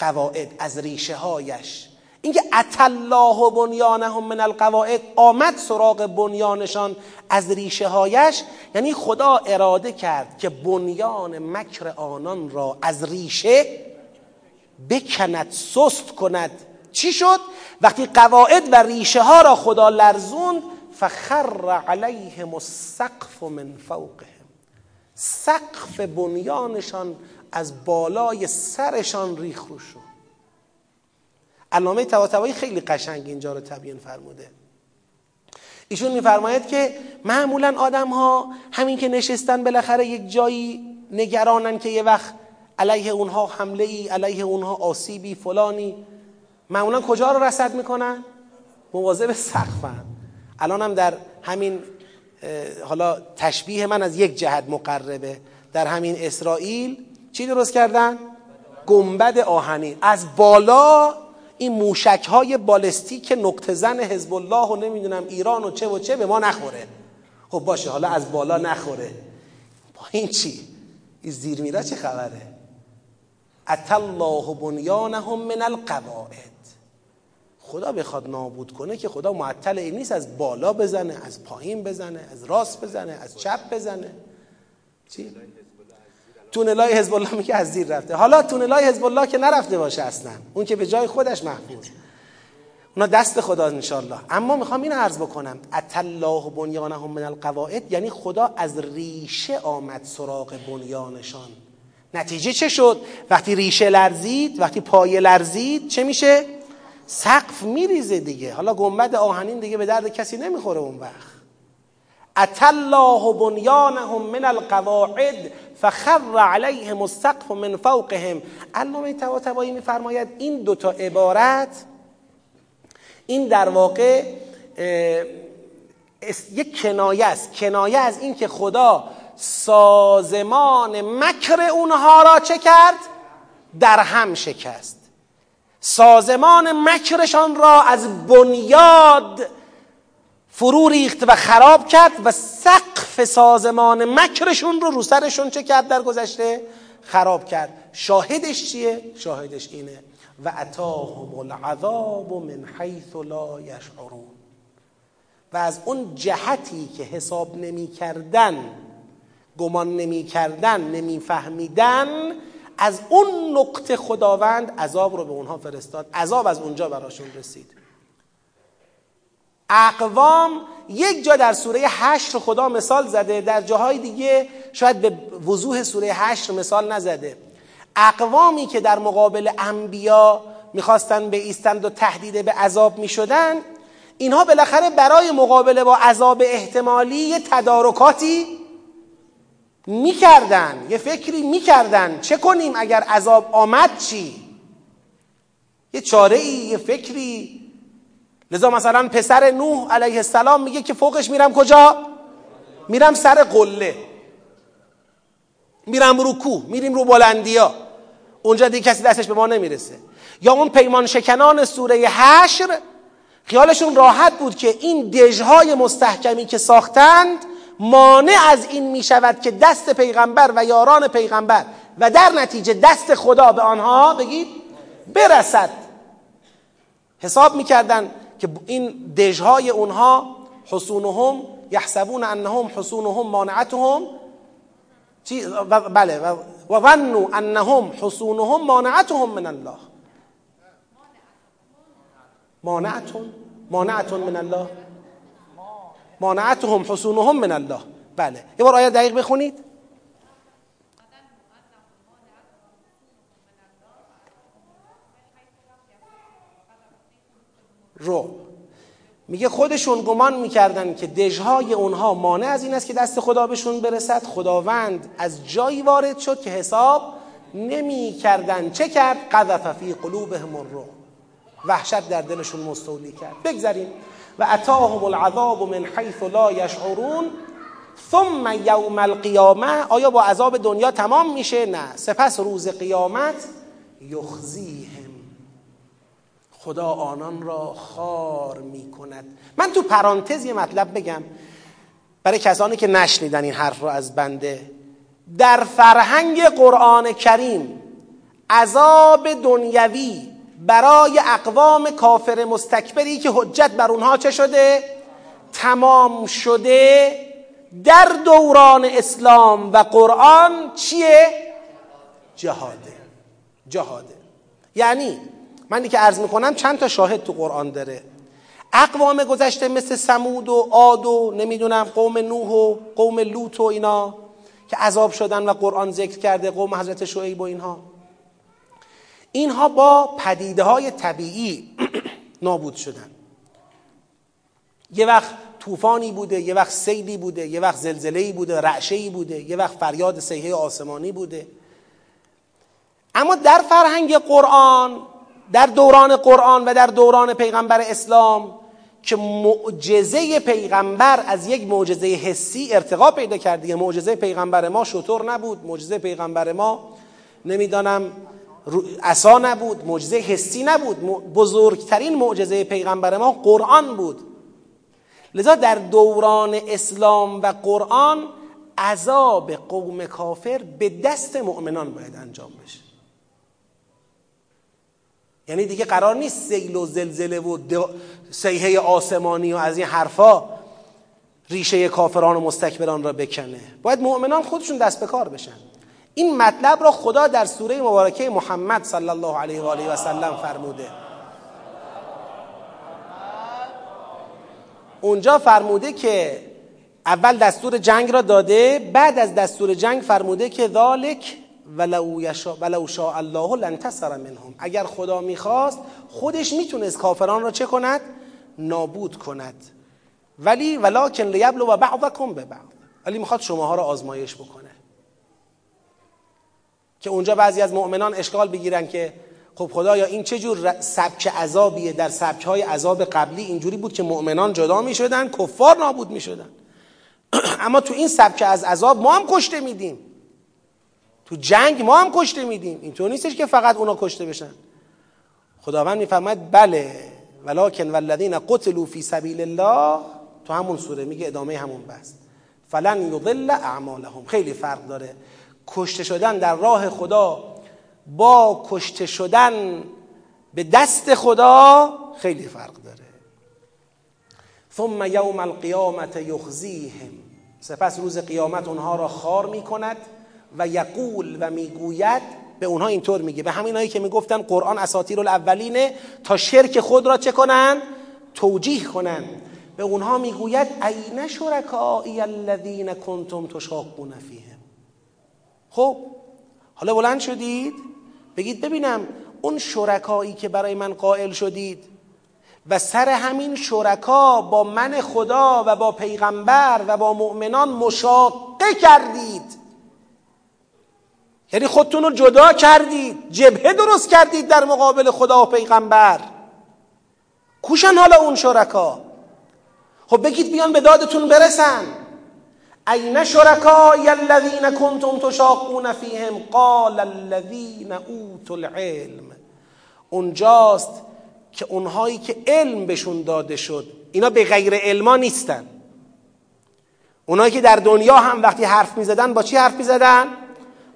القواعد از ریشه هایش اینکه الله بنیانهم من القواعد آمد سراغ بنیانشان از ریشه هایش یعنی خدا اراده کرد که بنیان مکر آنان را از ریشه بکند سست کند. چی شد؟ وقتی قواعد و ریشه ها را خدا لرزوند فخر علیهم السقف من فوقهم. سقف بنیانشان از بالای سرشان ریخ رو شد. علامه طباطبایی خیلی قشنگ اینجا رو تبیین فرموده. ایشون میفرماید که معمولا آدم ها همین که نشستن بالاخره یک جایی نگرانن که یه وقت علیه اونها حمله ای علیه اونها آسیبی فلانی. معمولا کجا رو رسد می‌کنن؟ مواظب سقفن الان هم در همین حالا تشبیه من از یک جهت مقربه. در همین اسرائیل چی درست کردن؟ گنبد آهنی از بالا این موشک های بالستیک نقطه زن حزب الله و نمی‌دونم ایران و چه و چه به ما نخوره خب باشه حالا از بالا نخوره با این چی؟ این زیر میرا چه خبره؟ الله بنیانهم من القواعد خدا بخواد نابود کنه که خدا معطل این نیست از بالا بزنه از پایین بزنه از راست بزنه از چپ بزنه چی؟ تونلای حزب الله میگه از زیر رفته. حالا تونلای حزب الله که نرفته باشه اصلا. اون که به جای خودش محفوظ. اونا دست خدا انشالله اما می‌خوام این عرض بکنم. الله بنیانهم من القواعد. یعنی خدا از ریشه آمد سراغ بنیانشان. نتیجه چه شد؟ وقتی ریشه لرزید وقتی پایه لرزید چه میشه؟ سقف میریزه دیگه. حالا گنبد آهنین دیگه به درد کسی نمی‌خوره اون وقت. الله بنیانهم من القواعد فخر علیهم السقف من فوقهم. علامه طباطبایی میفرماید این دوتا عبارت این در واقع یک کنایه است. کنایه از این که خدا سازمان مکر اونها را چه کرد؟ در هم شکست. سازمان مکرشان را از بنیاد فرو ریخت و خراب کرد و سقف سازمان مکرشون رو رو سرشون چه کرد در گذشته؟ خراب کرد. شاهدش چیه؟ شاهدش اینه. و اتاهم العذاب من حیث لا یشعرون. و از اون جهتی که حساب نمی کردن گمان نمی کردن نمی فهمیدن از اون نقطه خداوند عذاب رو به اونها فرستاد. عذاب از اونجا براشون رسید. اقوام یک جا در سوره هشت خدا مثال زده در جاهای دیگه شاید به وضوح سوره هشت مثال نزده. اقوامی که در مقابل انبیا می‌خواستن به ایستند و تهدید به عذاب می‌شدن اینها بالاخره برای مقابله با عذاب احتمالی یه تدارکاتی می‌کردن یه فکری می‌کردن. چه کنیم اگر عذاب آمد چی؟ یه چاره ای یه فکری لذا مثلا پسر نوح علیه السلام میگه که فوقش میرم کجا؟ میرم سر قله. میرم رو کوه میریم رو بلندیا. اونجا دیگه کسی دستش به ما نمی‌رسه. یا اون پیمان شکنان سوره حشر خیالشون راحت بود که این دژهای مستحکمی که ساختند مانع از این می شود که دست پیغمبر و یاران پیغمبر و در نتیجه دست خدا به آنها بگید برسد. حساب می‌کردن که این دژهای اونها حصونهم یحسبون انهم حصونهم مانعتهم. چی؟ بله و ظنوا انهم حصونهم مانعتهم من الله. مانعتون مانعتون من الله. مانعتهم حصونهم من الله. بله. یه بار آیه دقیق بخونید. رو. میگه خودشون گمان می‌کردن که دژهای اونها مانع از این است که دست خدا بهشون برسد. خداوند از جایی وارد شد که حساب نمی‌کردن. چه کرد؟ قذف فی قلوبهم الرعب وحشت در دلشون مستولی کرد. بگذاریم و اتاهم العذاب من حیث لا یشعرون. ثم یوم القیامه. آیا با عذاب دنیا تمام میشه؟ نه. سپس روز قیامت یخزیهم خدا آنان را خار می‌کند من تو پرانتز یه مطلب بگم برای کسانی که نشنیدن این حرف رو از بنده در فرهنگ قرآن کریم عذاب دنیوی برای اقوام کافر مستکبری که حجت بر اونها چه شده؟ تمام شده در دوران اسلام و قرآن چیه؟ جهاده جهاده یعنی منی که عرض می‌کنم چند تا شاهد تو قرآن داره. اقوام گذشته مثل سمود و عاد و نمی‌دونم قوم نوح و قوم لوط و اینا که عذاب شدن و قرآن ذکر کرده قوم حضرت شعیب و اینها. اینها با پدیده های طبیعی نابود شدن. یه وقت طوفانی بوده یه وقت سیلی بوده یه وقت زلزله‌ای بوده رعشه‌ای بوده یه وقت فریاد سیحه آسمانی بوده. اما در فرهنگ قرآن در دوران قرآن و در دوران پیغمبر اسلام که معجزه پیغمبر از یک معجزه حسی ارتقا پیدا کرده معجزه پیغمبر ما شطور نبود معجزه پیغمبر ما نمی‌دانم عصا نبود معجزه حسی نبود. بزرگترین معجزه پیغمبر ما قرآن بود. لذا در دوران اسلام و قرآن عذاب قوم کافر به دست مؤمنان باید انجام بشه. یعنی دیگه قرار نیست سیل و زلزله و سیحه آسمانی و از این حرفا ریشه کافران و مستکبران را بکنه. باید مؤمنان خودشون دست به کار بشن. این مطلب را خدا در سوره مبارکه محمد صلی الله علیه و آله و سلم فرموده. اونجا فرموده که اول دستور جنگ را داده بعد از دستور جنگ فرموده که ذالک ولو, یشا ولو شاء الله لانتصر منهم. اگر خدا می‌خواست خودش می‌تونست کافران را چه کند؟ نابود کند. ولی ولکن لیبلو و بعضکم به بعض. ولی می‌خواد شماها را آزمایش بکنه. که اونجا بعضی از مؤمنان اشکال بگیرن که خب خدایا این چه جور سبک عذابیه؟ در سبک های عذاب قبلی اینجوری بود که مؤمنان جدا می شدن کفار نابود می شدن اما تو این سبک از عذاب ما هم کشته میدیم. تو جنگ ما هم کشته میدیم. اینطور نیستش که فقط اونا کشته بشن. خداوند میفرماید بله ولکن والذین قتلوا فی سبیل الله. تو همون سوره میگه ادامه همون بس فلن یضل اعمالهم. خیلی فرق داره. کشته شدن در راه خدا با کشته شدن به دست خدا خیلی فرق داره. ثم یوم القیامت یخزیهم. سپس روز قیامت اونها را خار می‌کند. و یقول و می‌گوید به اونها اینطور میگه. به همینایی که می‌گفتن قرآن اساطیر الاولینه تا شرک خود را چه کنن؟ توجیه کنن. به اونها می‌گوید این شرکایی الذین کنتم تشاقون فیهم. خب حالا بلند شدید؟ بگید ببینم اون شرکایی که برای من قائل شدید و سر همین شرکا با من خدا و با پیغمبر و با مؤمنان مشاقه کردید. یعنی خودتون رو جدا کردید. جبهه درست کردید در مقابل خدا و پیغمبر. کوشن حالا اون شرکا. خب بگید بیان به دادتون برسن. این شرکای الذین کنتم تشاقون فیهم؟ قال الذین اوتوا العلم. اونجاست که اونهایی که علم بهشون داده شد اینا به غیر علما نیستن. اونایی که در دنیا هم وقتی حرف می‌زدن با چی حرف می‌زدن؟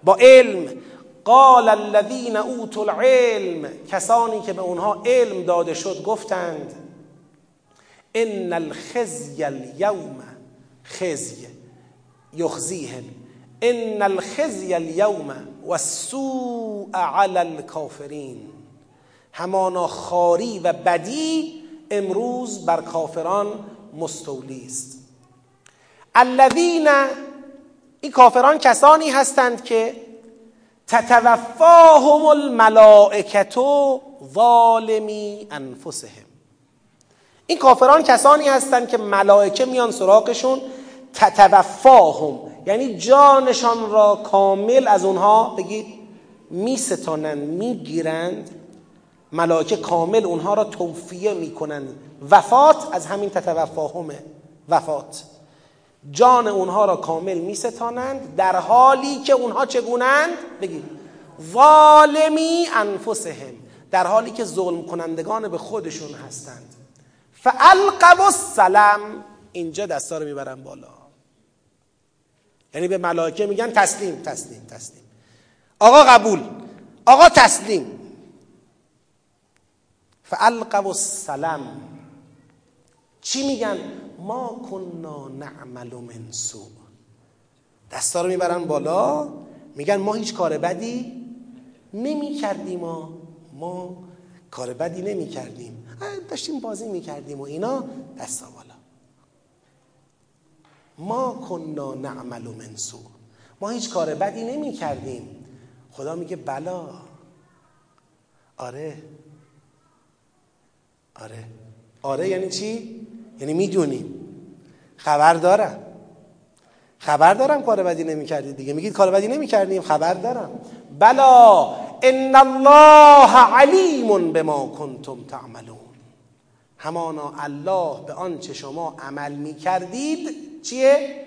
با علم. قال الذین اوتوا العلم. کسانی که به اونها علم داده شد گفتند ان الخزی اليوم خزی. یخزیهم. ان الخزی اليوم والسوء علی الكافرین همانا خاری و بدی امروز بر کافران مستولی است. الذین این کافران کسانی هستند که تتوفاهم الملائکتو ظالمی انفسهم. این کافران کسانی هستند که ملائکه میان سراغشون تتوفاهم یعنی جانشان را کامل از اونها بگید میستانند می‌گیرند. ملائکه کامل اونها را توفیه می‌کنند. وفات از همین تتوفاهمه وفات. جان اونها را کامل میستانند. در حالی که اونها چگونند؟ بگید. ظالمی انفسهم. در حالی که ظلم کنندگان به خودشون هستند. فالقوا السلام اینجا دستا رو می‌برن بالا. یعنی به ملائکه میگن تسلیم تسلیم تسلیم. آقا قبول. آقا تسلیم. فالقوا السلام چی میگن؟ ما کنا نعمل من سوء. دستا رو می‌برن بالا میگن ما هیچ کار بدی نمی کردیم ما ما کار بدی نمی کردیم داشتیم بازی می کردیم و اینا دستا بالا. ما کنا نعمل من سوء. ما هیچ کار بدی نمی کردیم خدا میگه بلا. آره. آره. آره یعنی چی؟ یعنی می‌دونیم خبر دارم. خبر دارم کار بدی نمی کردید دیگه. میگید کار بدی نمی کردیم خبر دارم. بلا ان الله علیم بما کنتم تعملون. همانا الله به آنچه شما عمل می کردید چیه؟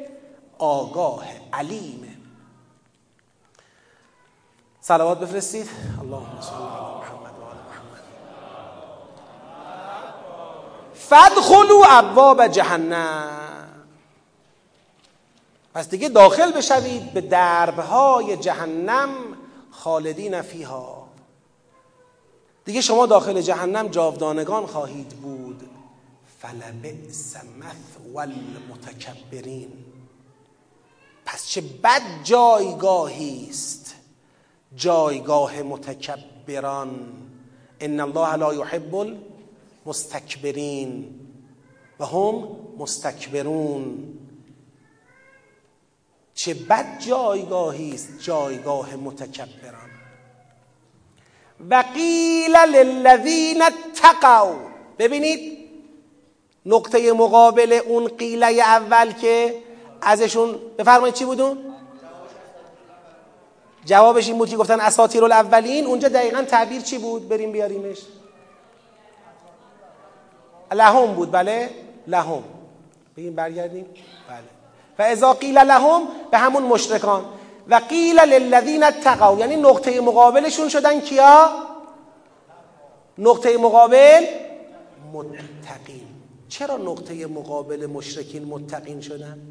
آگاه علیمه صلوات بفرستید. اللهم صل علی محمد و آل محمد فدخلوا ابواب جهنم. پس دیگه داخل بشوید به دربهای جهنم خالدین فیها. دیگه شما داخل جهنم جاودانگان خواهید بود. فلبئس مثوى المتکبرین. پس چه بد جایگاهی است. جایگاه متکبران. ان الله لا يحب المستكبرین و هم مستکبرون. چه بد جایگاهی است جایگاه متکبران. و قیل للذین اتقوا. ببینید نقطه مقابل اون قیله اول که ازشون بفرمایید چی بودون؟ جوابش این بود که گفتن اساطیر الاولین. اونجا دقیقا تعبیر چی بود؟ بریم بیاریمش. لهم بود بله؟ لهم. بگیم برگردیم؟ بله. و اذا قیل لهم به همون مشرکان. و قیل للذین اتقوا. یعنی نقطه مقابلشون شدن کیا؟ نقطه مقابل؟ متقین. چرا نقطه مقابل مشرکین متقین شدن؟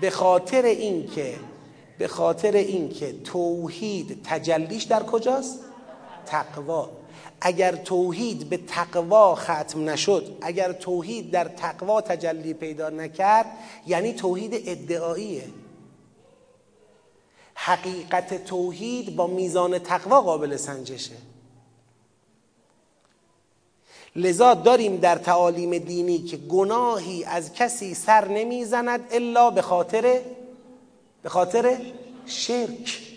به خاطر اینکه به خاطر اینکه توحید تجلیش در کجاست؟ تقوا. اگر توحید به تقوا ختم نشد اگر توحید در تقوا تجلی پیدا نکرد یعنی توحید ادعاییه. حقیقت توحید با میزان تقوا قابل سنجشه. لذا داریم در تعالیم دینی که گناهی از کسی سر نمی‌زند الا به خاطر به خاطر شرک.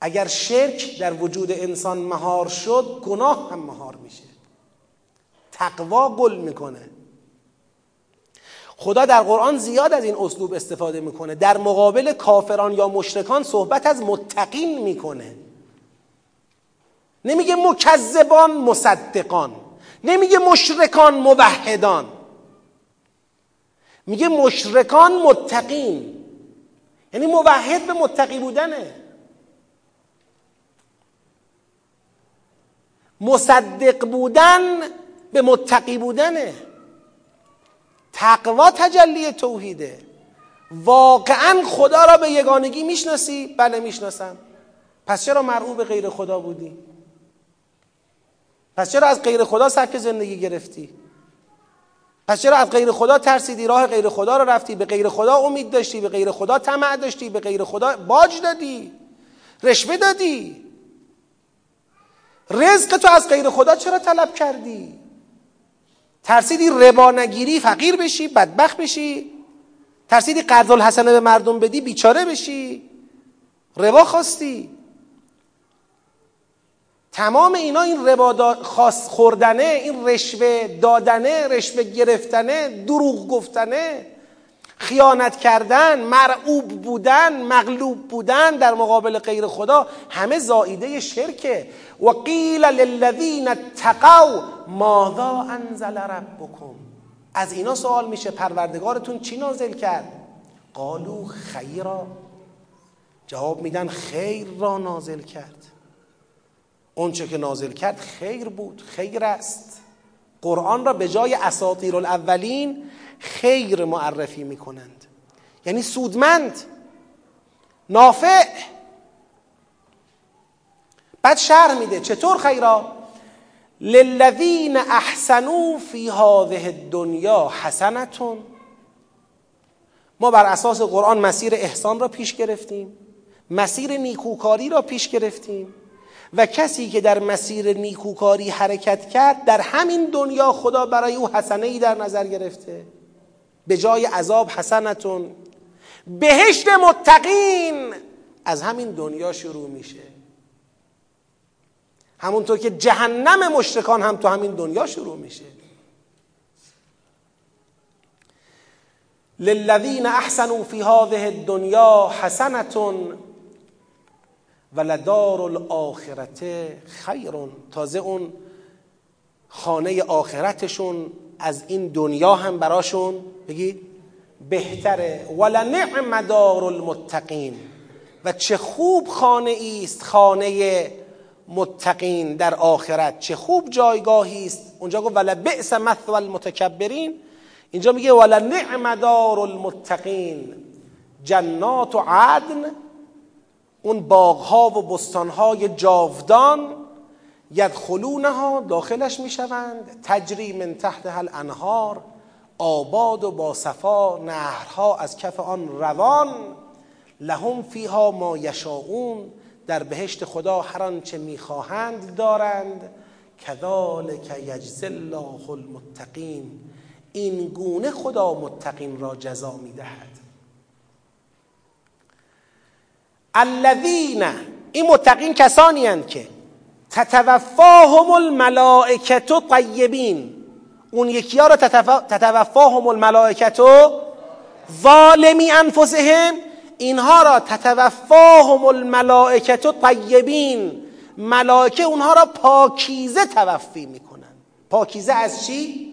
اگر شرک در وجود انسان مهار شد گناه هم مهار میشه. تقوا گل می‌کنه. خدا در قرآن زیاد از این اسلوب استفاده می‌کنه. در مقابل کافران یا مشرکان صحبت از متقین می‌کنه. نمیگه مکذبان مصدقان. نمیگه مشرکان موحدان. میگه مشرکان متقین. یعنی موحد به متقی بودنه. مصدق بودن به متقی بودنه. تقوا تجلی توحیده. واقعا خدا را به یگانگی می‌شناسی؟ بله می‌شناسم. پس چرا مرعوب غیر خدا بودی؟ پس چرا از غیر خدا سبک زندگی گرفتی؟ پس چرا از غیر خدا ترسیدی؟ راه غیر خدا رو رفتی؟ به غیر خدا امید داشتی؟ به غیر خدا طمع داشتی؟ به غیر خدا باج دادی؟ رشوه دادی؟ رزق تو از غیر خدا چرا طلب کردی؟ ترسیدی ربا نگیری فقیر بشی بدبخت بشی؟ ترسیدی قرض الحسنه به مردم بدی بیچاره بشی؟ ربا خواستی؟ تمام اینا این ربا خواست خوردنه این رشوه دادنه رشوه گرفتنه دروغ گفتنه خیانت کردن مرعوب بودن مغلوب بودن در مقابل غیر خدا همه زائیده شرکه. و قیل للذین اتقوا ماذا انزل ربکم؟ از اینا سوال میشه پروردگارتون چی نازل کرد؟ قالو خیرا. جواب میدن خیر را نازل کرد. اونچه که نازل کرد خیر بود خیر است. قرآن را به جای اساطیر الاولین خیر معرفی می‌کنند. یعنی سودمند نافع. بعد شرح میده چطور خیرا؟ للذین احسنوا فی هذه الدنیا حسنتون. ما بر اساس قرآن مسیر احسان را پیش گرفتیم مسیر نیکوکاری را پیش گرفتیم. و کسی که در مسیر نیکوکاری حرکت کرد در همین دنیا خدا برای او حسنه ای در نظر گرفته. به جای عذاب حسنتون. بهشت متقین. از همین دنیا شروع میشه. همونطور که جهنم مشرکان هم تو همین دنیا شروع میشه. للذین احسنوا فی هذه الدنیا حسنتون. و لدار الاخرت خیرون. تازه اون خانه آخرتشون از این دنیا هم براشون بگید بهتره. ولنعم دار المتقین و چه خوب خانه است خانه متقین در آخرت. چه خوب جایگاهی است. اونجا گفت ولا بئس مثوى المتکبرین. اینجا میگه ولا نعم دار المتقین جنات عدن اون باغها و بستانهای جاودان یدخلونها داخلش می‌شوند تجری من تحت هل انهار آباد و با صفا نهرها از کف آن روان لهم فیها ما یشاؤون در بهشت خدا هر آنچه می‌خواهند دارند. کذالک یجزی الله المتقین. این گونه خدا متقین را جزا می‌دهد. الذین این متقین کسانی هستند که تتوفاهم الملائکت طیبین. اون یکی ها را تتوفاهم الملائکت ظالمی انفسهم. اینها را تتوفاهم الملائکت طیبین. ملائکه اونها را پاکیزه توفی می‌کنن. پاکیزه از چی؟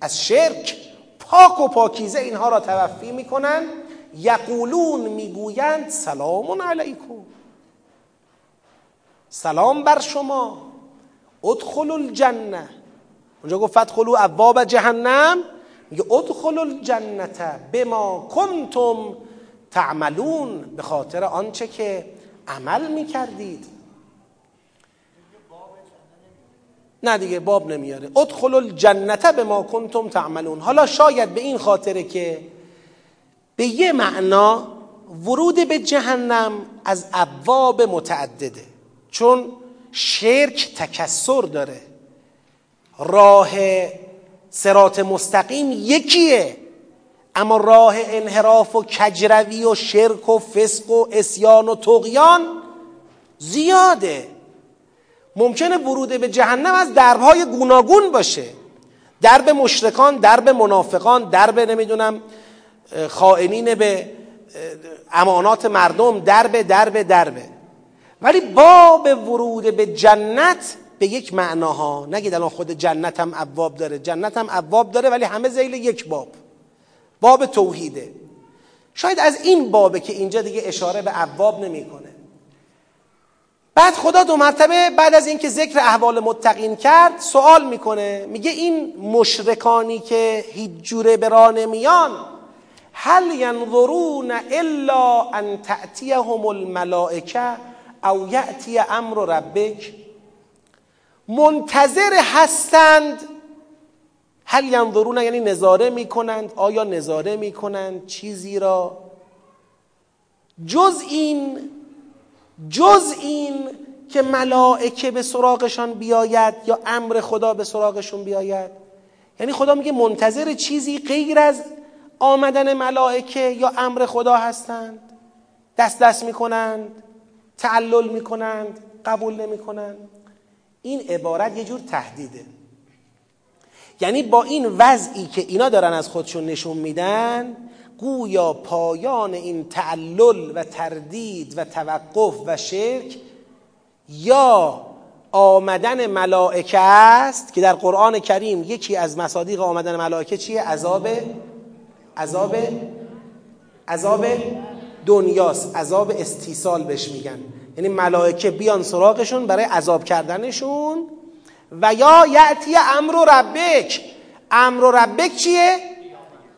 از شرک. پاک و پاکیزه اینها را توفی می‌کنن. یقولون می‌گویند سلام علیکم. سلام بر شما. ادخلوا الجنه اونجا گفت فتخلوا ابواب جهنم. میگه ادخلوا الجنه بما کنتم تعملون. به خاطر آنچه که عمل می‌کردید. نه دیگه باب نمیاره. ادخلوا الجنه بما کنتم تعملون. حالا شاید به این خاطره که به یه معنا ورود به جهنم از ابواب متعدده. چون شرک تکسر داره. راه سرات مستقیم یکیه. اما راه انحراف و کجروی و شرک و فسق و اسیان و تقیان زیاده. ممکنه ورود به جهنم از دربهای گوناگون باشه. درب مشرکان درب منافقان درب نمی‌دونم خائنین به امانات مردم درب درب دربه ولی باب ورود به جنت به یک معناها. نگید الان خود جنت هم ابواب داره. جنت هم ابواب داره ولی همه زیل یک باب. باب توحیده. شاید از این بابه که اینجا دیگه اشاره به ابواب نمی‌کنه. بعد خدا دو مرتبه بعد از اینکه ذکر احوال متقین کرد سوال می‌کنه. میگه این مشرکانی که هیچ جوره به راه نمیان هل ینظرون الا ان تأتیهم الملائکه او یأتی امر ربک؟ منتظر هستند. هل ینظرون یعنی نظاره می‌کنند؟ آیا نظاره می‌کنند چیزی را؟ جز این جز این که ملائکه به سراغشان بیاید یا امر خدا به سراغشون بیاید؟ یعنی خدا میگه منتظر چیزی غیر از آمدن ملائکه یا امر خدا هستند؟ دست دست می‌کنند تعلل می‌کنند قبول نمی‌کنند. این عبارت یه جور تهدیده. یعنی با این وضعی که اینا دارن از خودشون نشون میدن گویا پایان این تعلل و تردید و توقف و شرک یا آمدن ملائکه است که در قرآن کریم یکی از مصادیق آمدن ملائکه چیه؟ عذاب عذاب عذاب دنیاست. عذاب استیصال بهش میگن. یعنی ملائکه بیان سراغشون برای عذاب کردنشون و یا یعتی امر ربک. امر ربک چیه؟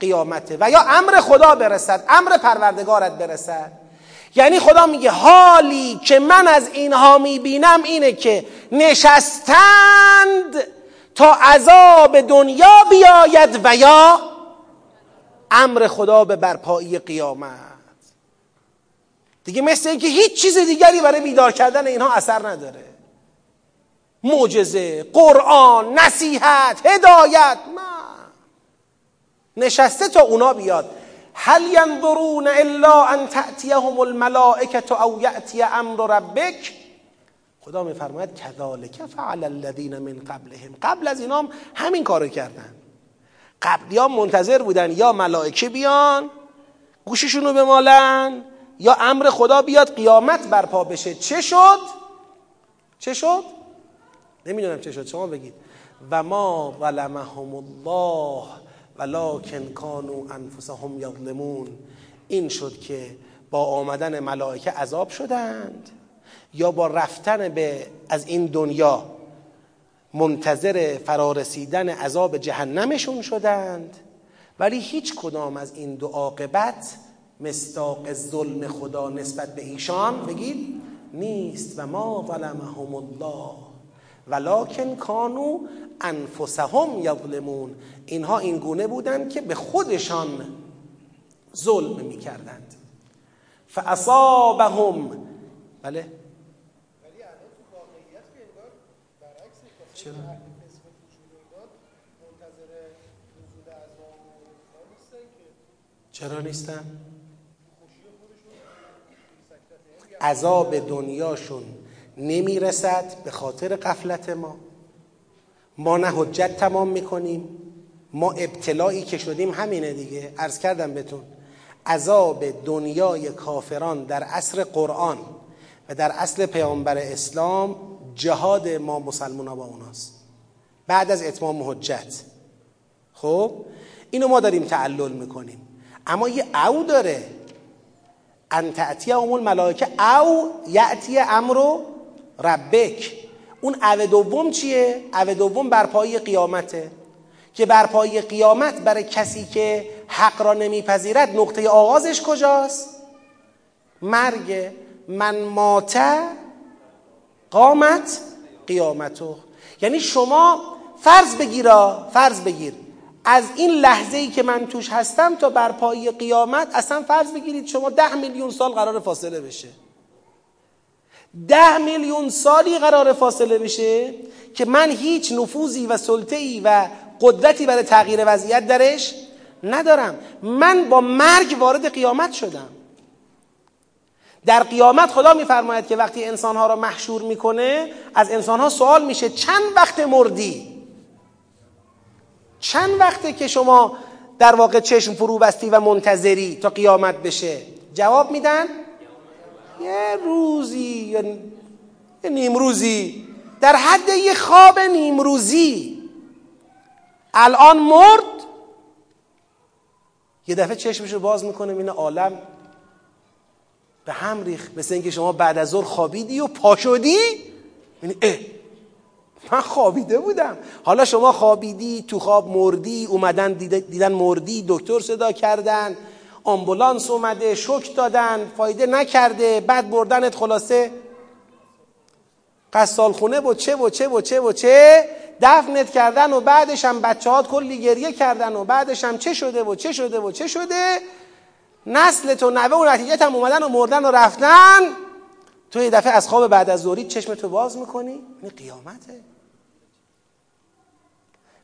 قیامته. و یا امر خدا برسد. امر پروردگارت برسد. یعنی خدا میگه حالی که من از اینها می‌بینم اینه که نشستند تا عذاب دنیا بیاید و یا امر خدا به برپایی قیامت. دیگه مثل اینکه هیچ چیز دیگری برای بیدار کردن اینها اثر نداره. معجزه قرآن نصیحت هدایت نشسته تا اونا بیاد. هل ینظرون الا ان تأتیهم الملائکه او یأتی امر ربک؟ خدا میفرماید کذالک فعل الذین من قبلهم. قبل از اینام همین کارو کردن. قبلی منتظر بودن یا ملائکه بیان گوششون رو بمالن یا امر خدا بیاد قیامت برپا بشه چه شد؟ چه شد؟ نمی‌دونم چه شد شما بگید و ما ظلمهم الله ولکن کانو انفسهم یظلمون این شد که با آمدن ملائکه عذاب شدند یا با رفتن به از این دنیا منتظر فرارسیدن عذاب جهنمشون شدند. ولی هیچ کدام از این دو عاقبت مستاق ظلم خدا نسبت به ایشان بگید نیست و ما ظلمهم الله ولکن کانو انفسهم یظلمون. اینها این گونه بودند که به خودشان ظلم می‌کردند. فاصابهم بله چرا؟ چرا نیستن؟ عذاب دنیاشون نمی‌رسد به خاطر قفلت ما ما نه حجت تمام می‌کنیم ما ابتلایی که شدیم همینه دیگه عرض کردم بهتون عذاب دنیای کافران در عصر قرآن و در اصل پیامبر اسلام جهاد ما مسلمان با اوناست. بعد از اتمام حجت. خب؟ اینو ما داریم تعلل می‌کنیم. اما یه او داره. ان تأتی امول ملائکه او یعتی امرو ربک. اون او دوم چیه؟ او دوم برپایی قیامته. که برپایی قیامت برای کسی که حق را نمیپذیرد نقطه آغازش کجاست؟ مرگ. من ماته قامت قیامتو. یعنی شما فرض بگیرا فرض بگیر. از این لحظه ای که من توش هستم تا برپایی قیامت اصلا فرض بگیرید شما ده میلیون سال قرار فاصله بشه. ده میلیون سالی قرار فاصله بشه که من هیچ نفوذی و سلطه‌ای و قدرتی برای تغییر وضعیت درش ندارم. من با مرگ وارد قیامت شدم. در قیامت خدا میفرماید که وقتی انسانها را محشور می‌کنه از انسانها سوال میشه چند وقت مردی؟ چند وقته که شما در واقع چشم فرو بستی و منتظری تا قیامت بشه؟ جواب میدن؟ یه روزی یه نیمروزی در حد یه خواب نیمروزی الان مرد یه دفعه چشمش رو باز می‌کنه این عالم به هم ریخ مثل اینکه شما بعد از ظهر خوابیدی و پاشدی یعنی اه من خوابیده بودم. حالا شما خوابیدی تو خواب مردی اومدن دیدن مردی دکتر صدا کردن آمبولانس اومده شک دادن فایده نکرده بعد بردنت خلاصه. قصال خونه و چه و چه و چه و چه؟ دفنت کردن و بعدش هم بچه کلی گریه کردن و بعدش هم چه شده و چه شده و چه شده؟ نسل تو نوه و نتیجه هم اومدن و مردن و رفتن. تو یه دفعه از خواب بعد از ظهری چشم تو باز می‌کنی. این قیامته.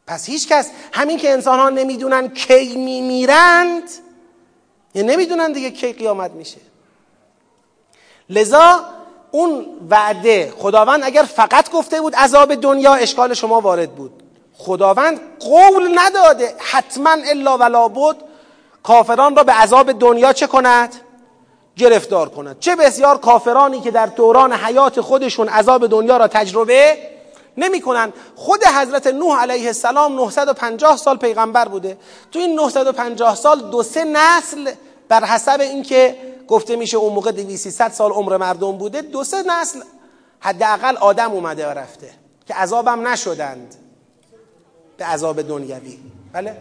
پس هیچ کس همین که انسان ها نمی‌دونن کی میمیرند یه نمی‌دونن دیگه کی قیامت میشه. لذا اون وعده خداوند اگر فقط گفته بود عذاب دنیا اشکال شما وارد بود. خداوند قول نداده حتما الا ولا بود. کافران را به عذاب دنیا چه کند؟ گرفتار کند. چه بسیار کافرانی که در دوران حیات خودشون عذاب دنیا را تجربه نمی کنن. خود حضرت نوح علیه السلام 950 سال پیغمبر بوده. تو این 950 سال دو سه نسل بر حسب اینکه گفته میشه اون موقع 200 سال عمر مردم بوده دو سه نسل حداقل آدم اومده و رفته که عذابم نشدند. به عذاب دنیوی بله؟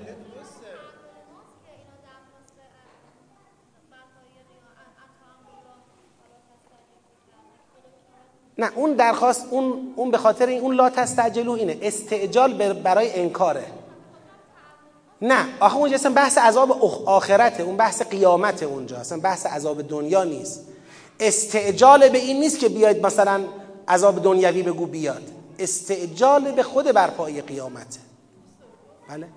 نه اون درخواست اون اون به خاطر این اون لا تستعجلو اینه. استعجال برای انکاره. نه آخه اونجا اصلا بحث عذاب آخرته. اون بحث قیامت اونجا. اصلا بحث عذاب دنیا نیست. استعجال به این نیست که بیاید مثلا عذاب دنیوی بگو بیاد. استعجال به خود برپایی قیامته. بله؟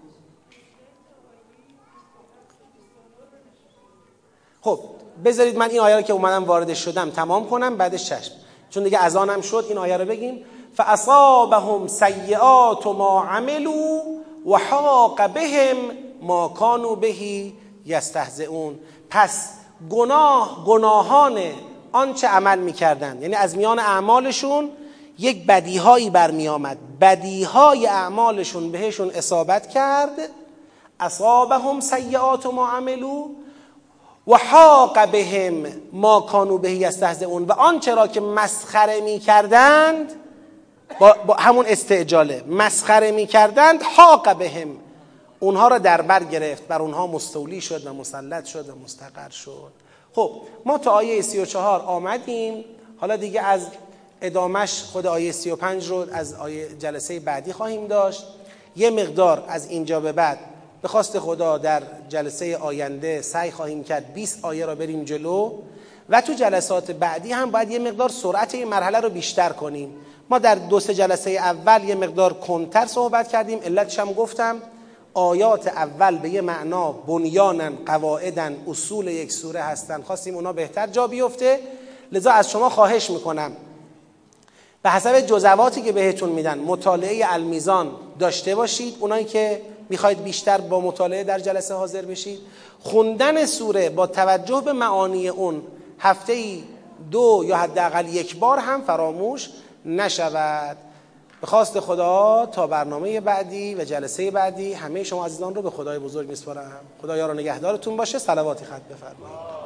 خب بذارید من این آیه که اومدم وارد شدم تمام کنم بعدش چشم. چون دیگه اذانم شد این آیه رو بگیم. فاصابهم سیئات ما عملوا و بهم ما کانوا بهی یستهزئون پس گناه گناهان آنچه عمل می‌کردن یعنی از میان اعمالشون یک بدیهایی برمی آمد بدیهای اعمالشون بهشون اصابت کرد. اصابهم سیئات ما عملو و حاق بهم ما کانوا بهی یستهزئون. و آنچه را که مسخره می‌کردند با, با همون استعجاله. مسخره می‌کردند حاق بهم. اونها را در بر گرفت بر اونها مستولی شد و مسلط شد و مستقر شد. خب ما تا آیه 34 آمدیم. حالا دیگه از ادامش خود آیه 35 رو از آیه جلسه بعدی خواهیم داشت. یه مقدار از اینجا به بعد به خواست خدا در جلسه آینده سعی خواهیم کرد 20 آیه را بریم جلو و تو جلسات بعدی هم باید یه مقدار سرعت این مرحله رو بیشتر کنیم. ما در دو سه جلسه اول یه مقدار کنتر صحبت کردیم. علتش هم گفتم آیات اول به یه معنا بنیانن قواعدن اصول یک سوره هستن. خواستیم اونا بهتر جا بیفته. لذا از شما خواهش می‌کنم. به حسب جزواتی که بهتون میدن مطالعه المیزان داشته باشید. اونایی که می‌خواید بیشتر با مطالعه در جلسه حاضر بشید. خوندن سوره با توجه به معانی اون هفته ای دو یا حداقل یک بار هم فراموش نشود. به خواست خدا تا برنامه بعدی و جلسه بعدی همه شما عزیزان رو به خدای بزرگ میسپارم. خدا یار و نگهدارتون باشه. صلواتی خط بفرمایید.